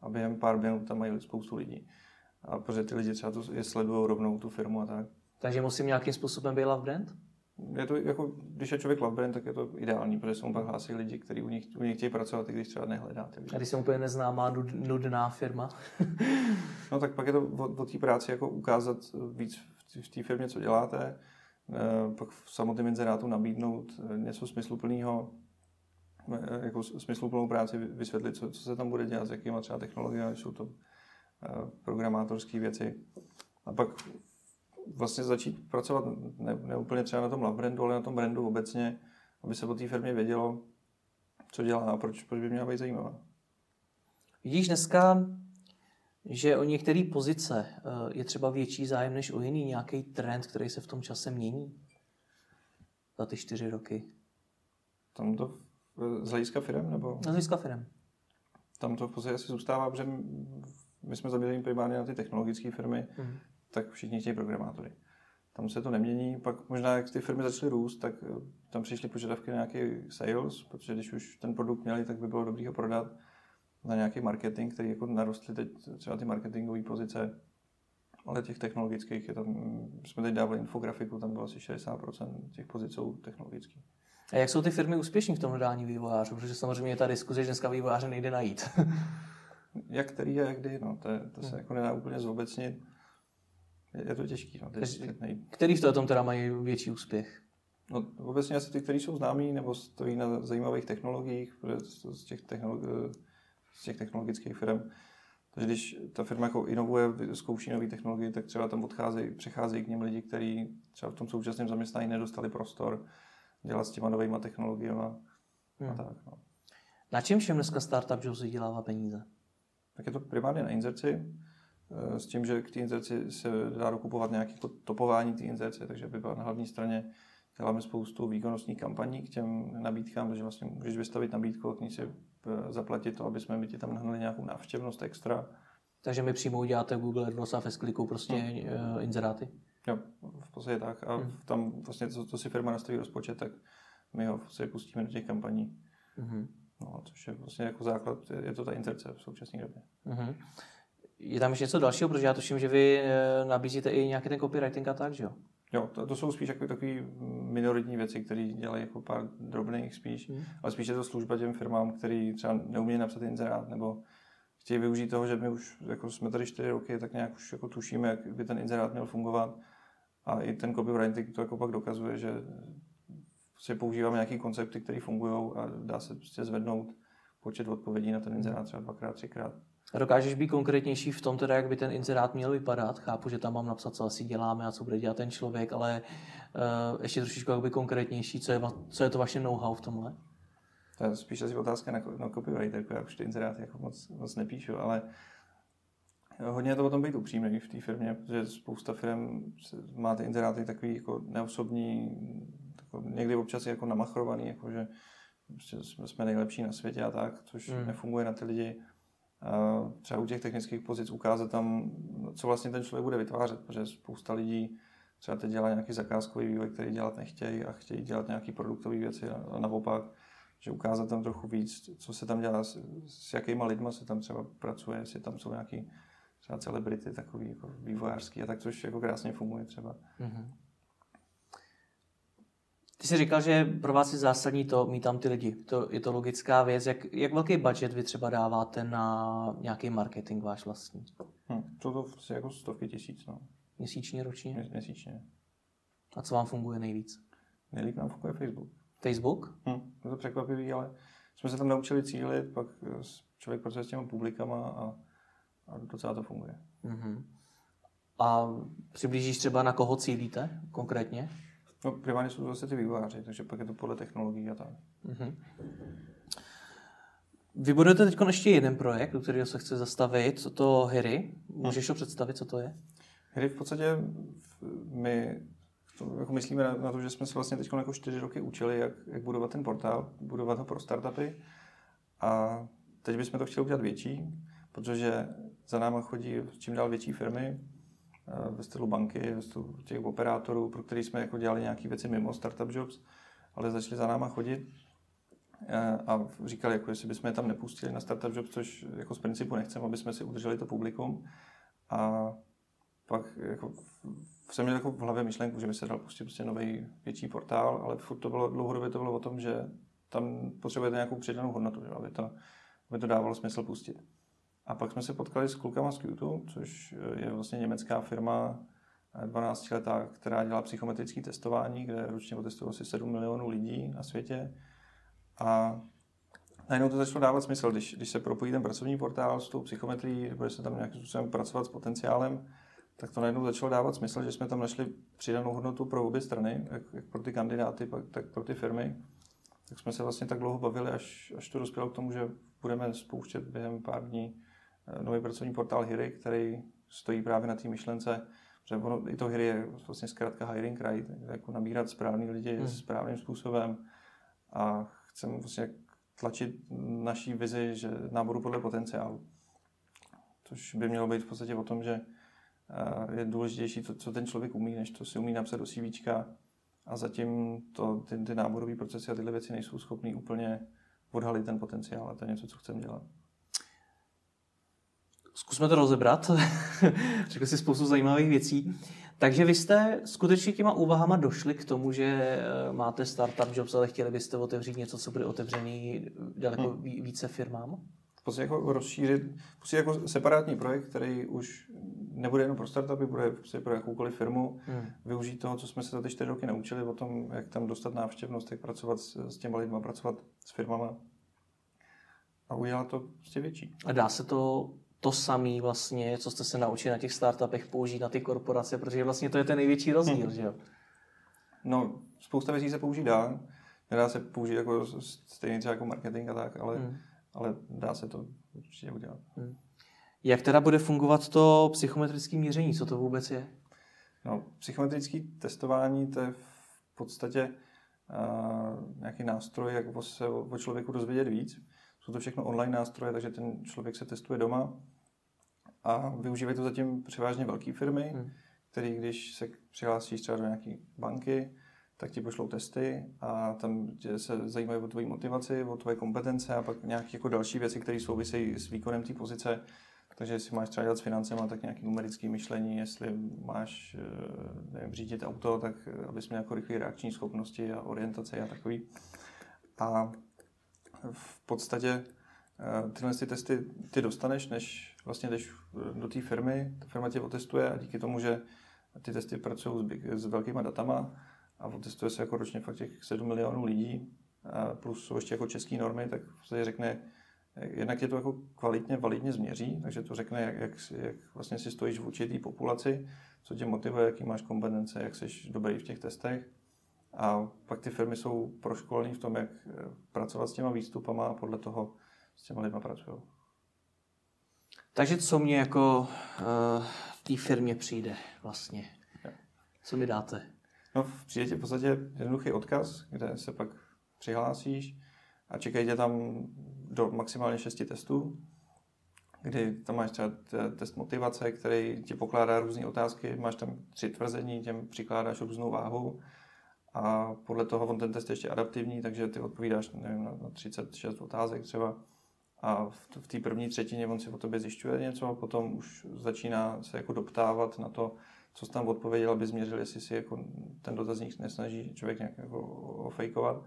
a během pár minut tam mají spoustu lidí. A protože ty lidi třeba to je sledují rovnou tu firmu a tak. Takže musím nějakým způsobem být love brand? Je to jako, když je člověk love brand, tak je to ideální, protože se mu pak hlásí lidi, kteří u nich, u nich chtějí pracovat, i když třeba nehledá ty lidi. A když jsem úplně neznámá, nudná firma? no tak pak je to o, o té práci jako ukázat víc v té firmě, co děláte, eh, pak v samotném inzerátu nabídnout eh, něco smysluplného, eh, jako smysluplnou práci vysvětlit, co, co se tam bude dělat, s jakýma třeba technologie, jsou to programátorské věci. A pak vlastně začít pracovat ne, ne úplně třeba na tom love brandu, ale na tom brandu obecně, aby se o té firmě vědělo, co dělá a proč, proč by měla být zajímavá. Vidíš dneska, že o některé pozice eh, je třeba větší zájem než o jiný, nějaký trend, který se v tom čase mění za ty čtyři roky? Tam to z hlediska firm? Nebo? Z hlediska firm. Tam to v podstatě asi zůstává, protože my jsme zaměření primárně na ty technologické firmy, mm. Tak všichni chtějí programátory. Tam se to nemění, pak možná jak ty firmy začaly růst, tak eh, tam přišly požadavky na nějaký sales, protože když už ten produkt měli, tak by bylo dobrý ho prodat na nějaký marketing, který jako narostly teď třeba ty marketingové pozice, ale těch technologických je tam, jsme teď dávali infografiku, tam bylo asi 60% těch pozic jsou technologických. A jak jsou ty firmy úspěšní v tom hledání vývojářů? Protože samozřejmě je ta diskuze, že dneska vývojáře nejde najít. jak který a jak kdy, no, to, to se hmm. jako nedá úplně zobecnit. Je, to těžký. No. Který v tom teda mají větší úspěch? No, obecně asi ty, kteří jsou známí nebo stojí na zajímavých technologiích, z těch, technolo- z těch technologických firm. Takže když ta firma jako inovuje, zkouší nové technologie, tak třeba tam odcházejí, přecházejí k něm lidi, kteří třeba v tom současném zaměstnání nedostali prostor dělat s těma novými technologiemi hmm. a tak. No. Na čem všem dneska Startup Jobs vydělává peníze? tak je to primárně na inzerci, s tím, že k té inzerci se dá dokupovat nějaké jako topování té inzerce, takže by byla na hlavní straně děláme spoustu výkonnostních kampaní k těm nabídkám, takže vlastně můžeš vystavit nabídku a k ní si eh, zaplatit to, aby jsme my ti tam nahnali nějakou návštěvnost extra. Takže my přímo uděláte Google AdWords a Feskliku prostě hmm. inzeráty? Jo, v podstatě tak. A hmm. tam vlastně, co, co si firma nastaví rozpočet, tak my ho si pustíme do těch kampaní. Hmm. No, což je vlastně jako základ, je to ta inzerce v současné době. Mm-hmm. Je tam ještě něco dalšího, protože já tuším, že vy eh, nabízíte i nějaký ten copywriting a tak, že jo? Jo, to, to jsou spíš takové takové minoritní věci, které dělají jako pár drobných spíš, mm. ale spíš je to služba těm firmám, který třeba neumějí napsat inzerát, nebo chtějí využít toho, že my už jako jsme tady čtyři roky, tak nějak už jako tušíme, jak by ten inzerát měl fungovat. A i ten copywriting to jako pak dokazuje, že prostě používáme nějaké koncepty, které fungují a dá se prostě zvednout počet odpovědí na ten inzerát třeba dvakrát, třikrát. A dokážeš být konkrétnější v tom, teda, jak by ten inzerát měl vypadat? Chápu, že tam mám napsat, co asi děláme a co bude dělat ten člověk, ale uh, ještě trošičku jakby konkrétnější, co je, co je to vaše know-how v tomhle? To je spíš asi otázka na, na copywriter, já už ty inzeráty jako moc, moc nepíšu, ale hodně je to o tom být upřímný v té firmě, protože spousta firm má ty inzeráty takový jako neosobní, jako někdy občas jako namachrovaný, jako že prostě jsme, jsme nejlepší na světě a tak, což hmm. nefunguje na ty lidi. Třeba u těch technických pozic ukázat tam, co vlastně ten člověk bude vytvářet, protože spousta lidí třeba teď dělá nějaký zakázkový vývoj, který dělat nechtějí a chtějí dělat nějaký produktové věci a naopak, že ukázat tam trochu víc, co se tam dělá, s, s jakýma lidma se tam třeba pracuje, jestli tam jsou nějaký třeba celebrity takový jako vývojářský a tak, což jako krásně funguje třeba. Mm-hmm. Ty jsi říkal, že pro vás je zásadní to mít tam ty lidi. To, je to logická věc. Jak, jak velký budget vy třeba dáváte na nějaký marketing váš vlastní? Hm, to to jako stovky tisíc. No. Měsíčně, ročně? Mě, měsíčně. A co vám funguje nejvíc? Nejlíp nám funguje Facebook. Facebook? Hm, je to překvapivý, ale jsme se tam naučili cílit, pak člověk pracuje s těmi publikama a, a docela to funguje. Mm-hmm. A přiblížíš třeba na koho cílíte konkrétně? No, primárně jsou to zase ty vývojáři, takže pak je to podle technologií a tak. Mm-hmm. Vy budete teď ještě jeden projekt, do kterého se chce zastavit, co to Hry. Můžeš to představit, co to je? Kdy v podstatě my to, jako myslíme na, na to, že jsme se vlastně teď jako čtyři roky učili, jak, jak budovat ten portál, budovat ho pro startupy a teď bychom to chtěli udělat větší, protože za náma chodí čím dál větší firmy, ve stylu banky, ve stylu těch operátorů, pro který jsme jako dělali nějaké věci mimo Startup Jobs, ale začali za náma chodit eh, a říkali, jako jestli bychom je tam nepustili na Startup Jobs, což jako z principu nechceme, aby jsme si udrželi to publikum. A pak jako jsem měl jako v hlavě myšlenku, že by se dal pustit prostě nový větší portál, ale furt to bylo, dlouhodobě to bylo o tom, že tam potřebujete nějakou přidanou hodnotu, že? Aby, to, aby to dávalo smysl pustit. A pak jsme se potkali s klukama z Qtu, což je vlastně německá firma, 12 letá, která dělá psychometrické testování, kde ročně otestuje asi 7 milionů lidí na světě. A najednou to začalo dávat smysl, když, když se propojí ten pracovní portál s tou psychometrií, bude se tam nějakým způsobem pracovat s potenciálem, tak to najednou začalo dávat smysl, že jsme tam našli přidanou hodnotu pro obě strany, jak, jak pro ty kandidáty, tak pro ty firmy. Tak jsme se vlastně tak dlouho bavili, až, až to dospělo k tomu, že budeme spouštět během pár dní eh, nový pracovní portál Hiry, který stojí právě na té myšlence, že ono, i to Hiry je vlastně zkrátka hiring right, jako nabírat správný lidi hmm. správným způsobem a chceme vlastně tlačit naší vizi, že náboru podle potenciálu. Což by mělo být v podstatě o tom, že je důležitější to, co ten člověk umí, než to si umí napsat do CV. A zatím to, ty, ty náborové procesy a tyhle věci nejsou schopný úplně odhalit ten potenciál. A to je něco, co chceme dělat. Zkusme to rozebrat. Řekl si spoustu zajímavých věcí. Takže vy jste skutečně těma úvahama došli k tomu, že eh, máte startup jobs, ale chtěli byste otevřít něco, co bude otevřený daleko hmm. více firmám? prostě jako rozšířit, prostě jako separátní projekt, který už nebude jenom pro startupy, bude prostě pro jakoukoliv firmu, hmm. využít toho, co jsme se za ty čtyři roky naučili o tom, jak tam dostat návštěvnost, jak pracovat s, s těma lidma, pracovat s firmama a udělat to prostě větší. A dá se to to samé vlastně, co jste se naučili na těch startupech, použít na ty korporace, protože vlastně to je ten největší rozdíl, hmm. že jo? No, spousta věcí se použít dá. Nedá se použít jako stejně třeba jako marketing a tak, ale hmm ale dá se to určitě udělat. Hmm. Jak teda bude fungovat to psychometrické měření? Co to vůbec je? No, psychometrické testování to je v podstatě uh, nějaký nástroj, jak se o, o člověku dozvědět víc. Jsou to všechno online nástroje, takže ten člověk se testuje doma a využívají to zatím převážně velké firmy, hmm. které když se přihlásíš třeba do nějaké banky, tak ti pošlou testy a tam se zajímají o tvoji motivaci, o tvoje kompetence a pak nějaké jako další věci, které souvisejí s výkonem té pozice. Takže jestli máš třeba dělat s financemi, tak nějaké numerické myšlení, jestli máš eh, nevím, řídit auto, tak eh, abys měl jako rychlé reakční schopnosti a orientace a takový. A v podstatě tyhle ty testy ty dostaneš, než vlastně jdeš do té firmy, ta firma tě otestuje a díky tomu, že ty testy pracují s, s velkýma datama, a otestuje se jako ročně fakt těch 7 milionů lidí, plus jsou ještě jako české normy, tak se řekne, jednak je to jako kvalitně, validně změří, takže to řekne, jak, jak, jak vlastně si stojíš v určitý populaci, co tě motivuje, jaký máš kompetence, jak jsi dobrý v těch testech. A pak ty firmy jsou proškolní v tom, jak eh, pracovat s těma výstupama a podle toho s těma lidma pracují. Takže co mě jako uh, v té firmě přijde vlastně? Co mi dáte? No, přijde ti v podstatě jednoduchý odkaz, kde se pak přihlásíš a čekají tě tam do maximálně šesti testů, kdy tam máš třeba test motivace, který ti pokládá různé otázky, máš tam tři tvrzení, těm přikládáš různou váhu a podle toho on ten test je ještě adaptivní, takže ty odpovídáš nevím, na 36 otázek třeba a v té první třetině on si o tobě zjišťuje něco a potom už začíná se jako doptávat na to, co jsi tam odpověděl, aby změřil, jestli si jako ten dotazník nesnaží člověk nějak jako ofejkovat.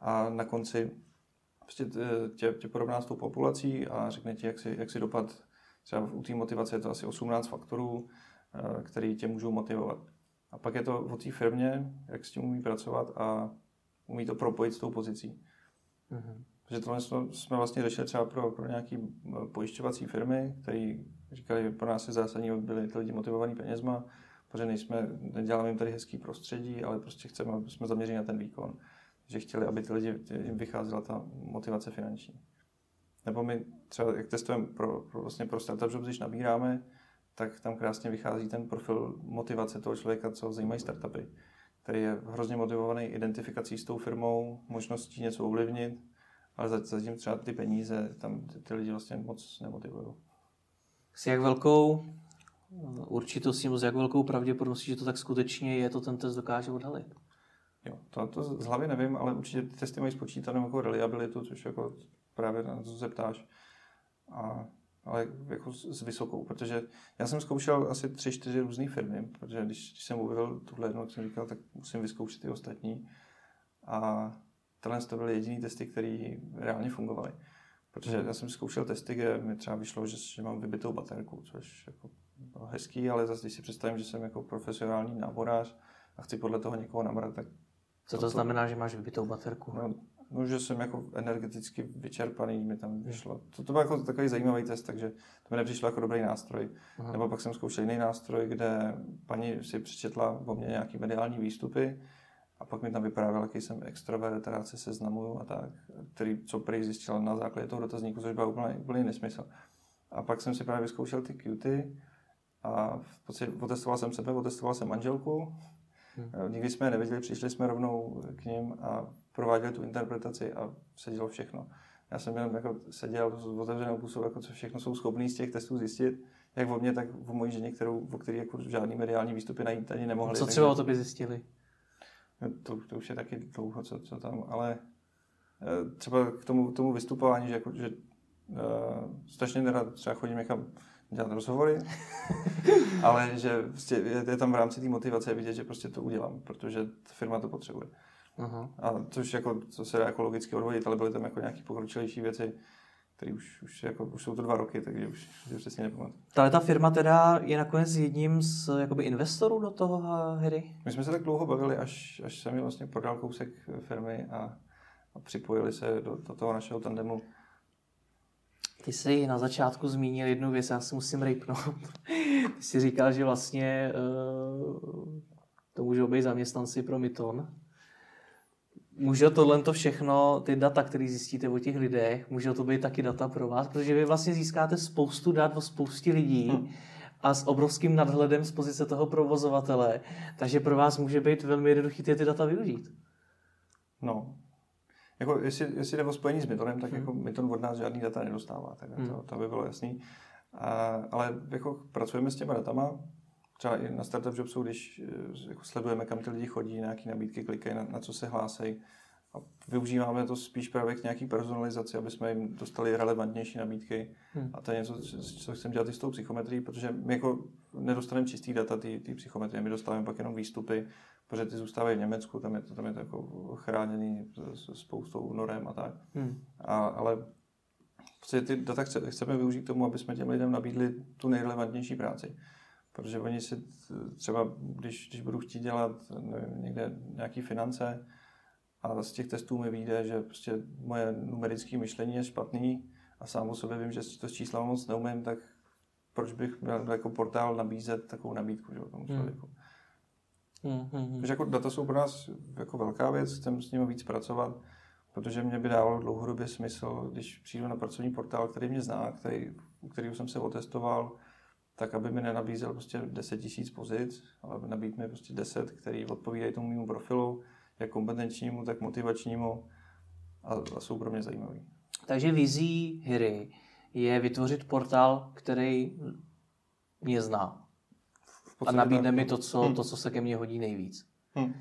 A na konci prostě tě, tě porovná s tou populací a řekne ti, jak si, jak si dopad. Třeba u té motivace je to asi 18 faktorů, eh, který tě můžou motivovat. A pak je to o té firmě, jak s tím umí pracovat a umí to propojit s tou pozicí. Mm-hmm. Protože tohle jsme vlastně řešili třeba pro, pro nějaké pojišťovací firmy, které říkali, pro nás je zásadní, aby byli ty lidi motivovaní penězma, protože nejsme, neděláme jim tady hezký prostředí, ale prostě chceme, aby jsme zaměřili na ten výkon. Že chtěli, aby ty lidi, jim vycházela ta motivace finanční. Nebo my třeba, jak testujeme pro, pro, vlastně pro startup jobs, když nabíráme, tak tam krásně vychází ten profil motivace toho člověka, co zajímají startupy, který je hrozně motivovaný identifikací s tou firmou, možností něco ovlivnit, ale zatím třeba ty peníze tam ty lidi vlastně moc nemotivují. S jak velkou určitostí, s jak velkou pravděpodobností, že to tak skutečně je, to ten test dokáže odhalit? Jo, to, to z hlavy nevím, ale určitě ty testy mají spočítanou jako reliabilitu, což jako právě na to se ptáš. A, ale jako s vysokou, protože já jsem zkoušel asi tři, čtyři různé firmy, protože když, když jsem objevil tuhle jednu, jsem říkal, tak musím vyzkoušet i ostatní. A tohle to byly jediné testy, které reálně fungovaly. Protože já jsem zkoušel testy, kde mi třeba vyšlo, že, že mám vybitou baterku, což jako bylo hezký, ale zase když si představím, že jsem jako profesionální náborář a chci podle toho někoho nabrat, tak co to, to znamená, že máš vybitou baterku? No, no, že jsem jako energeticky vyčerpaný, mi tam vyšlo. To, to byl jako takový zajímavý test, takže to mi nepřišlo jako dobrý nástroj. Aha. Nebo pak jsem zkoušel jiný nástroj, kde paní si přečetla o mě nějaký mediální výstupy a pak mi tam vyprávěl, jaký jsem extrovert, rád se seznamuju a tak, který, co prý zjistil na základě toho dotazníku, což byl úplně, úplně nesmysl. A pak jsem si právě vyzkoušel ty cuty a v podstatě otestoval jsem sebe, otestoval jsem manželku, Hmm. Nikdy jsme je neviděli, přišli jsme rovnou k ním a prováděli tu interpretaci a sedělo všechno. Já jsem jenom jako seděl s otevřenou pusou, jako co všechno jsou schopní z těch testů zjistit, jak o mě, tak o mojí ženě, kterou, o který jako žádný mediální výstupy najít ani nemohli. Co třeba o to by zjistili? To, to už je taky dlouho, co, co tam, ale eh, třeba k tomu, tomu vystupování, že, jako, že uh, strašně nerad třeba chodím někam dělat rozhovory, ale že prostě je, je, tam v rámci té motivace vidět, že prostě to udělám, protože ta firma to potřebuje. Uh-huh. A což jako, co se dá jako logicky odvodit, ale byly tam jako nějaké pokročilejší věci, které už, už, jako, už jsou to dva roky, takže už si přesně nepamatuju. Ale ta firma teda je nakonec jedním z jakoby investorů do toho hry? My jsme se tak dlouho bavili, až, až jsem mi vlastně prodal kousek firmy a, a připojili se do, do toho našeho tandemu ty jsi na začátku zmínil jednu věc, já si musím rejpnout. Ty jsi říkal, že vlastně uh, to můžou být zaměstnanci pro Myton. Může tohle to všechno, ty data, které zjistíte o těch lidech, může to být taky data pro vás, protože vy vlastně získáte spoustu dat o spoustě lidí hmm. a s obrovským nadhledem z pozice toho provozovatele, takže pro vás může být velmi jednoduché ty, ty data využít. No, jako jestli, jestli jde o spojení s Mytonem, tak hmm. jako Myton od nás žádný data nedostává, tak hmm. to, to by bylo jasný. A, ale jako pracujeme s těma datama, třeba i na Startup Jobsu, když eh, jako sledujeme, kam ty lidi chodí, nějaké nabídky klikají, na, na co se hlásejí. A využíváme to spíš právě k nějaký personalizaci, aby jsme jim dostali relevantnější nabídky. Hmm. A to je něco, co chcem dělat i s tou psychometrií, protože my jako nedostaneme čistý data té psychometrie, my dostáváme pak jenom výstupy protože ty zůstávají v Německu, tam je to, tam je to jako chráněný spoustou norem a tak. Hmm. A, ale prostě ty data chce, chceme využít k tomu, aby jsme těm lidem nabídli tu nejrelevantnější práci. Protože oni si třeba, když, když budu chtít dělat nevím, někde nějaké finance a z těch testů mi vyjde, že prostě moje numerické myšlení je špatný a sám o sobě vím, že to s čísla moc neumím, tak proč bych měl jako portál nabízet takovou nabídku že, tomu hmm. člověku. Hmm. Mm-hmm. Takže jako data jsou pro nás jako velká věc, chceme s nimi víc pracovat, protože mě by dávalo dlouhodobě smysl, když přijdu na pracovní portál, který mě zná, který, u kterého jsem se otestoval, tak aby mi nenabízel prostě 10 tisíc pozic, ale nabít mi prostě 10, který odpovídají tomu mému profilu, jak kompetenčnímu, tak motivačnímu a, a jsou pro mě zajímavý. Takže vizí hry je vytvořit portál, který mě zná a nabídne mi to co, hmm. to, co se ke mně hodí nejvíc. Hmm.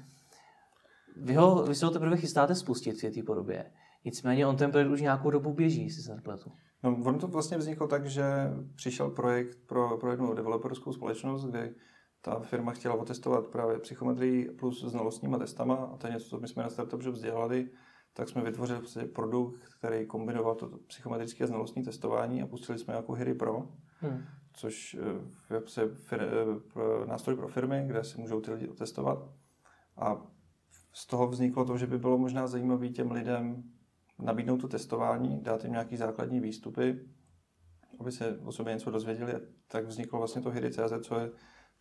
Vy, ho, vy se ho teprve chystáte spustit v té podobě. Nicméně on ten projekt už nějakou dobu běží, si se nepletu. No, on to vlastně vzniklo tak, že přišel projekt pro, pro jednu developerskou společnost, kde ta firma chtěla otestovat právě psychometrii plus znalostníma testama a to je něco, co my jsme na Startup Jobs dělali, tak jsme vytvořili vlastně produkt, který kombinoval to psychometrické a znalostní testování a pustili jsme jako Hry Pro. Hmm což eh, je eh, nástroj pro firmy, kde si můžou ty lidi otestovat. A z toho vzniklo to, že by bylo možná zajímavé těm lidem nabídnout to testování, dát jim nějaký základní výstupy, aby se o sobě něco dozvěděli. Tak vzniklo vlastně to Hyry.cz, co je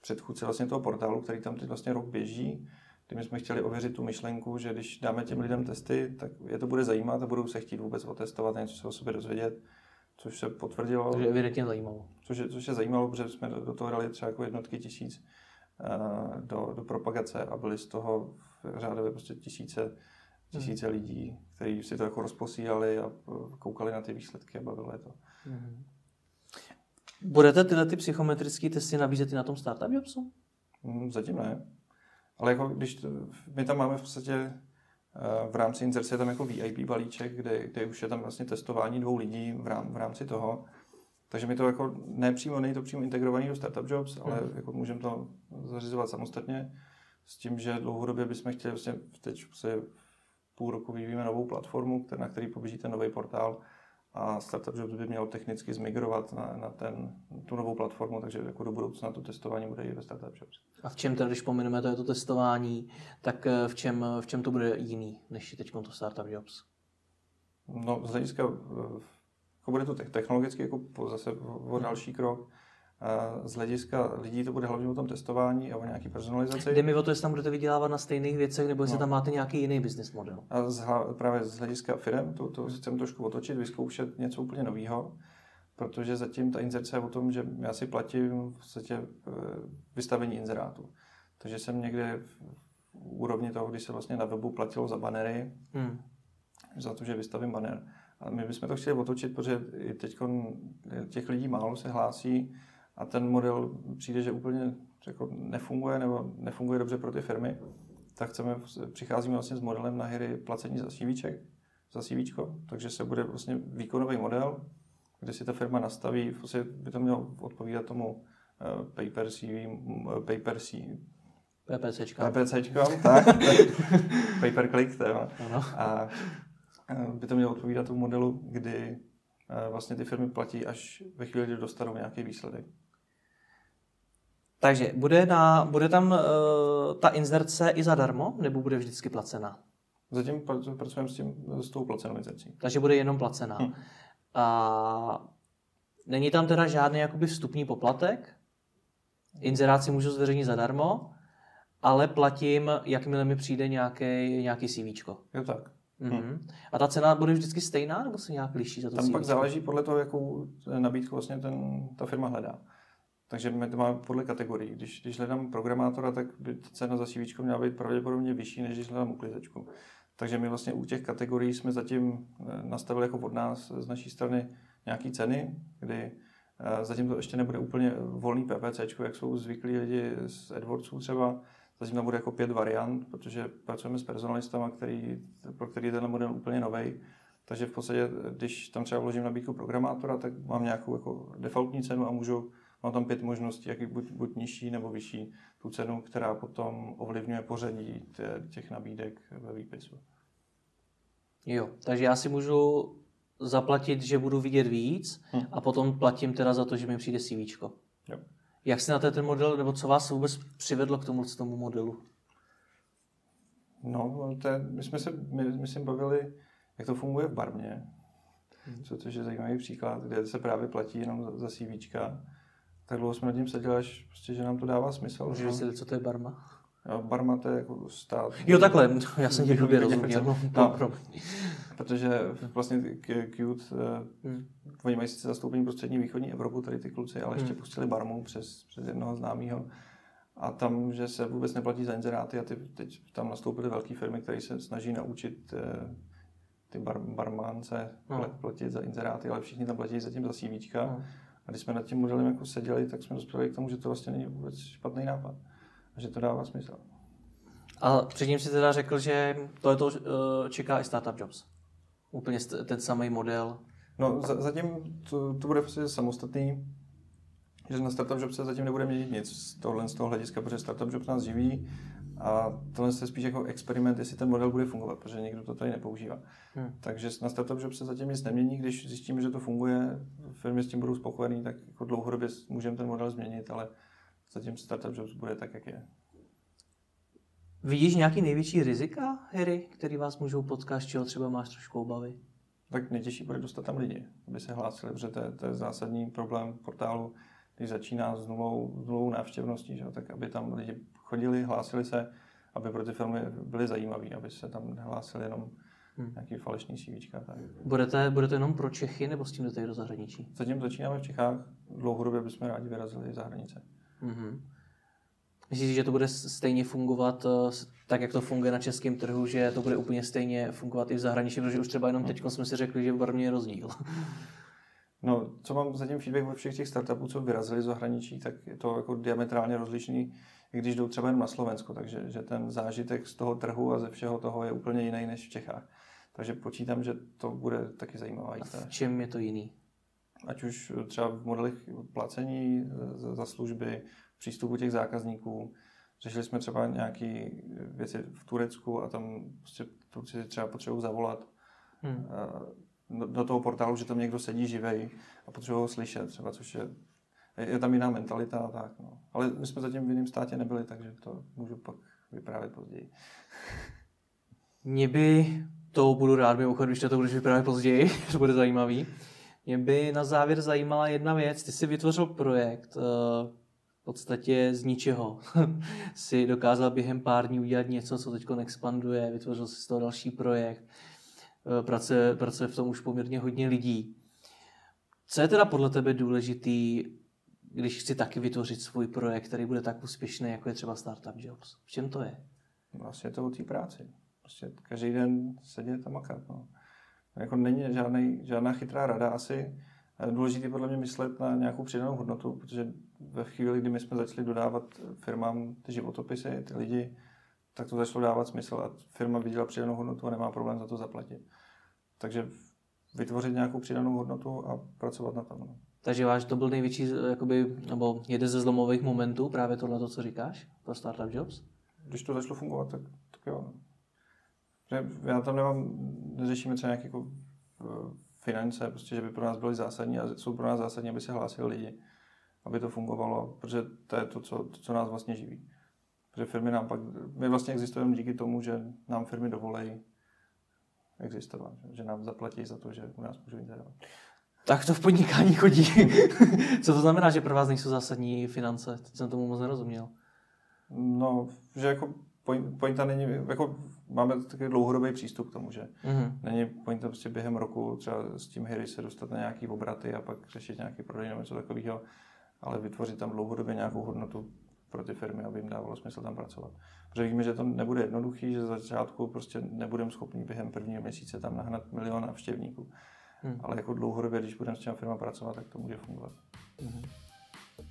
předchůdce vlastně toho portálu, který tam teď vlastně rok běží, kdy my jsme chtěli ověřit tu myšlenku, že když dáme těm lidem testy, tak je to bude zajímat a budou se chtít vůbec otestovat, něco se o sobě dozvědět což se potvrdilo. Takže evidentně zajímalo. Což je, což je zajímalo, protože jsme do toho dali třeba jako jednotky tisíc uh, do, do propagace a byly z toho řádově prostě tisíce, tisíce hmm. lidí, kteří si to jako rozposílali a koukali na ty výsledky a bavilo je to. Hmm. Budete tyhle ty psychometrické testy nabízet i na tom Startup Jobsu? Hmm, zatím ne. Ale jako když to, my tam máme v podstatě eh, v rámci inzerce tam jako VIP balíček, kde, kde už je tam vlastně testování dvou lidí v, rám, v rámci toho. Takže mi to jako nepřímo, není to přímo integrovaný do Startup Jobs, ale hmm. jako můžeme to zařizovat samostatně s tím, že dlouhodobě bychom chtěli vlastně teď se půl roku vyvíjíme novou platformu, na který poběží ten nový portál a Startup Jobs by měl technicky zmigrovat na, na ten, tu novou platformu, takže jako do budoucna to testování bude i ve Startup Jobs. A v čem teda, když pomineme to, to testování, tak eh, v čem, v čem to bude jiný, než je teď to Startup Jobs? No, z hlediska, eh, jako bude to technologicky jako zase o další krok, z hlediska lidí to bude hlavně o tom testování a o nějaký personalizaci. Jde mi o to, jestli tam budete vydělávat na stejných věcech, nebo jestli no. tam máte nějaký jiný business model. A z, právě z hlediska firm to, to chcem trošku otočit, vyzkoušet něco úplně nového, protože zatím ta inzerce je o tom, že já si platím v podstatě eh, vystavení inzerátu. Takže jsem někde v úrovni toho, kdy se vlastně na webu platilo za banery, hmm. za to, že vystavím banner. A my bychom to chtěli otočit, protože teď těch lidí málo se hlásí, a ten model přijde, že úplně jako nefunguje nebo nefunguje dobře pro ty firmy, tak chceme, přicházíme vlastně s modelem na hry placení za CVček, za CVčko, takže se bude vlastně výkonový model, kde si ta firma nastaví, vlastně by to mělo odpovídat tomu uh, paper CV, uh, paper CV, PPCčka. PPCčka, tak, paper click, to jo. A uh, by to mělo odpovídat tomu modelu, kdy vlastně ty firmy platí až ve chvíli, kdy dostanou nějaký výsledek. Takže bude, na, bude tam uh, ta inzerce i zadarmo, nebo bude vždycky placená? Zatím pracujeme s, tím, s tou placenou inzercí. Takže bude jenom placená. Hm. A není tam teda žádný jakoby vstupní poplatek? Inzerát si můžu zveřejnit zadarmo, ale platím, jakmile mi přijde nějaký, nějaký CV. Jo tak. Mm-hmm. A ta cena bude vždycky stejná, nebo se nějak liší za to Tam CV? pak záleží podle toho, jakou nabídku vlastně ten, ta firma hledá. Takže my to máme podle kategorií. Když, když hledám programátora, tak by cena za CV měla být pravděpodobně vyšší, než když hledám uklizečku. Takže my vlastně u těch kategorií jsme zatím eh, nastavili jako od nás z naší strany nějaké ceny, kdy eh, zatím to ještě nebude úplně volný PPC, jak jsou zvyklí lidi z AdWordsů třeba. Zatím tam bude jako pět variant, protože pracujeme s personalistama, který, pro který je ten model úplně nový. Takže v podstatě, když tam třeba vložím nabídku programátora, tak mám nějakou jako defaultní cenu a můžu Mám tam pět možností, jak buď, buď nižší nebo vyšší tu cenu, která potom ovlivňuje pořadí těch nabídek ve výpisu. Jo, takže já si můžu zaplatit, že budu vidět víc hm. a potom platím teda za to, že mi přijde CV. Jo. Jak se na ten model, nebo co vás vůbec přivedlo k tomu, k tomu modelu? No, to je, my jsme se, my, my jsme bavili, jak to funguje v Barmě, hmm. což je zajímavý příklad, kde se právě platí jenom za, za CV tak dlouho jsme nad tím seděli, až prostě, že nám to dává smysl. Můžeš vysvětlit, co to je barma? Jo, barma to je jako stát. Jo, takhle, já jsem tě blbě rozuměl. No, no, protože vlastně Qt, eh, hmm. oni mají sice zastoupení pro střední východní Evropu, tady ty kluci, ale ještě hmm. pustili barmu přes, přes jednoho známého. A tam, že se vůbec neplatí za inzeráty a ty, teď tam nastoupily velké firmy, které se snaží naučit eh, ty bar, barmánce no. platit za inzeráty, ale všichni tam platí zatím za CVčka. No. A když jsme nad tím modelem jako seděli, tak jsme dospěli k tomu, že to vlastně není vůbec špatný nápad. A že to dává smysl. A předtím si teda řekl, že to je to čeká i Startup Jobs. Úplně ten samý model. No, zatím to, to bude prostě samostatný, že na Startup Jobs se zatím nebude měnit nic z tohle z toho hlediska, protože Startup Jobs nás živí a tohle je spíš jako experiment, jestli ten model bude fungovat, protože nikdo to tady nepoužívá. Hmm. Takže na Startup Job se zatím nic nemění, když zjistíme, že to funguje, firmy s tím budou spokojení, tak jako dlouhodobě můžeme ten model změnit, ale zatím Startup Jobs bude tak, jak je. Vidíš nějaký největší rizika, Harry, který vás můžou potkat, z čeho třeba máš trošku obavy? Tak nejtěžší bude dostat tam lidi, aby se hlásili, protože to je, to je zásadní problém portálu, když začíná s nulou, s nulou návštěvností, že? tak aby tam lidi chodili, hlásili se, aby pro ty firmy byly zajímavé, aby se tam nehlásili jenom hmm. nějaký falešný CVčka. Tak. Budete, budete jenom pro Čechy nebo s tím jdete do zahraničí? Zatím začínáme v Čechách, dlouhodobě bychom rádi vyrazili za hranice. Mm-hmm. Myslíš, že to bude stejně fungovat eh, tak, jak to funguje na českém trhu, že to bude úplně stejně fungovat i v zahraničí, protože už třeba jenom teď jsme si řekli, že barvně je rozdíl. No, co mám zatím feedback od všech těch startupů, co vyrazili z zahraničí, tak je to jako diametrálně rozlišný, i když jdou třeba jen na Slovensko, takže že ten zážitek z toho trhu a ze všeho toho je úplně jiný než v Čechách. Takže počítám, že to bude taky zajímavá A v čem je to jiný? Ať už třeba v modelech placení za služby, přístupu těch zákazníků. Řešili jsme třeba nějaké věci v Turecku a tam prostě Turci třeba potřebují zavolat hmm. do toho portálu, že tam někdo sedí živej a potřebují ho slyšet třeba, což je je tam jiná mentalita a tak. No. Ale my jsme zatím v jiném státě nebyli, takže to můžu pak vyprávět později. Mě by, to budu rád mimochodem, když to budeš vyprávět později, to bude zajímavý. Mě by na závěr zajímala jedna věc. Ty jsi vytvořil projekt, eh, v podstatě z ničeho si dokázal během pár dní udělat něco, co teď expanduje, vytvořil si z toho další projekt, eh, pracuje, pracuje v tom už poměrně hodně lidí. Co je teda podle tebe důležitý, když chci taky vytvořit svůj projekt, který bude tak úspěšný, jako je třeba Startup Jobs? V čem to je? Vlastně je to o té práci. Prostě každý den sedět a makat. No. Jako není žádný, žádná chytrá rada asi. Důležité podle mě myslet na nějakou přidanou hodnotu, protože ve chvíli, kdy my jsme začali dodávat firmám ty životopisy, ty lidi, tak to začalo dávat smysl a firma viděla přidanou hodnotu a nemá problém za to zaplatit. Takže vytvořit nějakou přidanou hodnotu a pracovat na tom. No. Takže váš to byl největší, jakoby, nebo jeden ze zlomových momentů, právě tohle, co říkáš, pro Startup Jobs? Když to začalo fungovat, tak, tak jo. Já tam nemám, neřešíme třeba nějaké jako eh, finance, prostě, že by pro nás byly zásadní a jsou pro nás zásadní, aby se hlásili lidi aby to fungovalo, protože to je to, co, to, co nás vlastně živí. Protože firmy nám pak, my vlastně existujeme díky tomu, že nám firmy dovolejí existovat, že nám zaplatí za to, že u nás můžou interovat. Tak to v podnikání chodí. co to znamená, že pro vás nejsou zásadní finance? Teď jsem tomu moc nerozuměl. No, že jako pointa není, jako máme takový dlouhodobý přístup k tomu, že mm-hmm. není pointa prostě během roku třeba s tím hry se dostat na nějaký obraty a pak řešit nějaký prodej nebo něco takového ale vytvořit tam dlouhodobě nějakou hodnotu pro ty firmy, aby jim dávalo smysl tam pracovat. Protože víme, že to nebude jednoduchý, že za začátku prostě nebudeme schopni během prvního měsíce tam nahnat milion návštěvníků. Hmm. Ale jako dlouhodobě, když budeme s těma firma pracovat, tak to může fungovat. Hmm.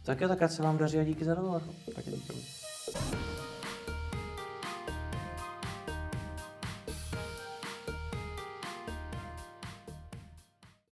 Tak jo, tak se vám daří a díky za rozhovor. Taky díky.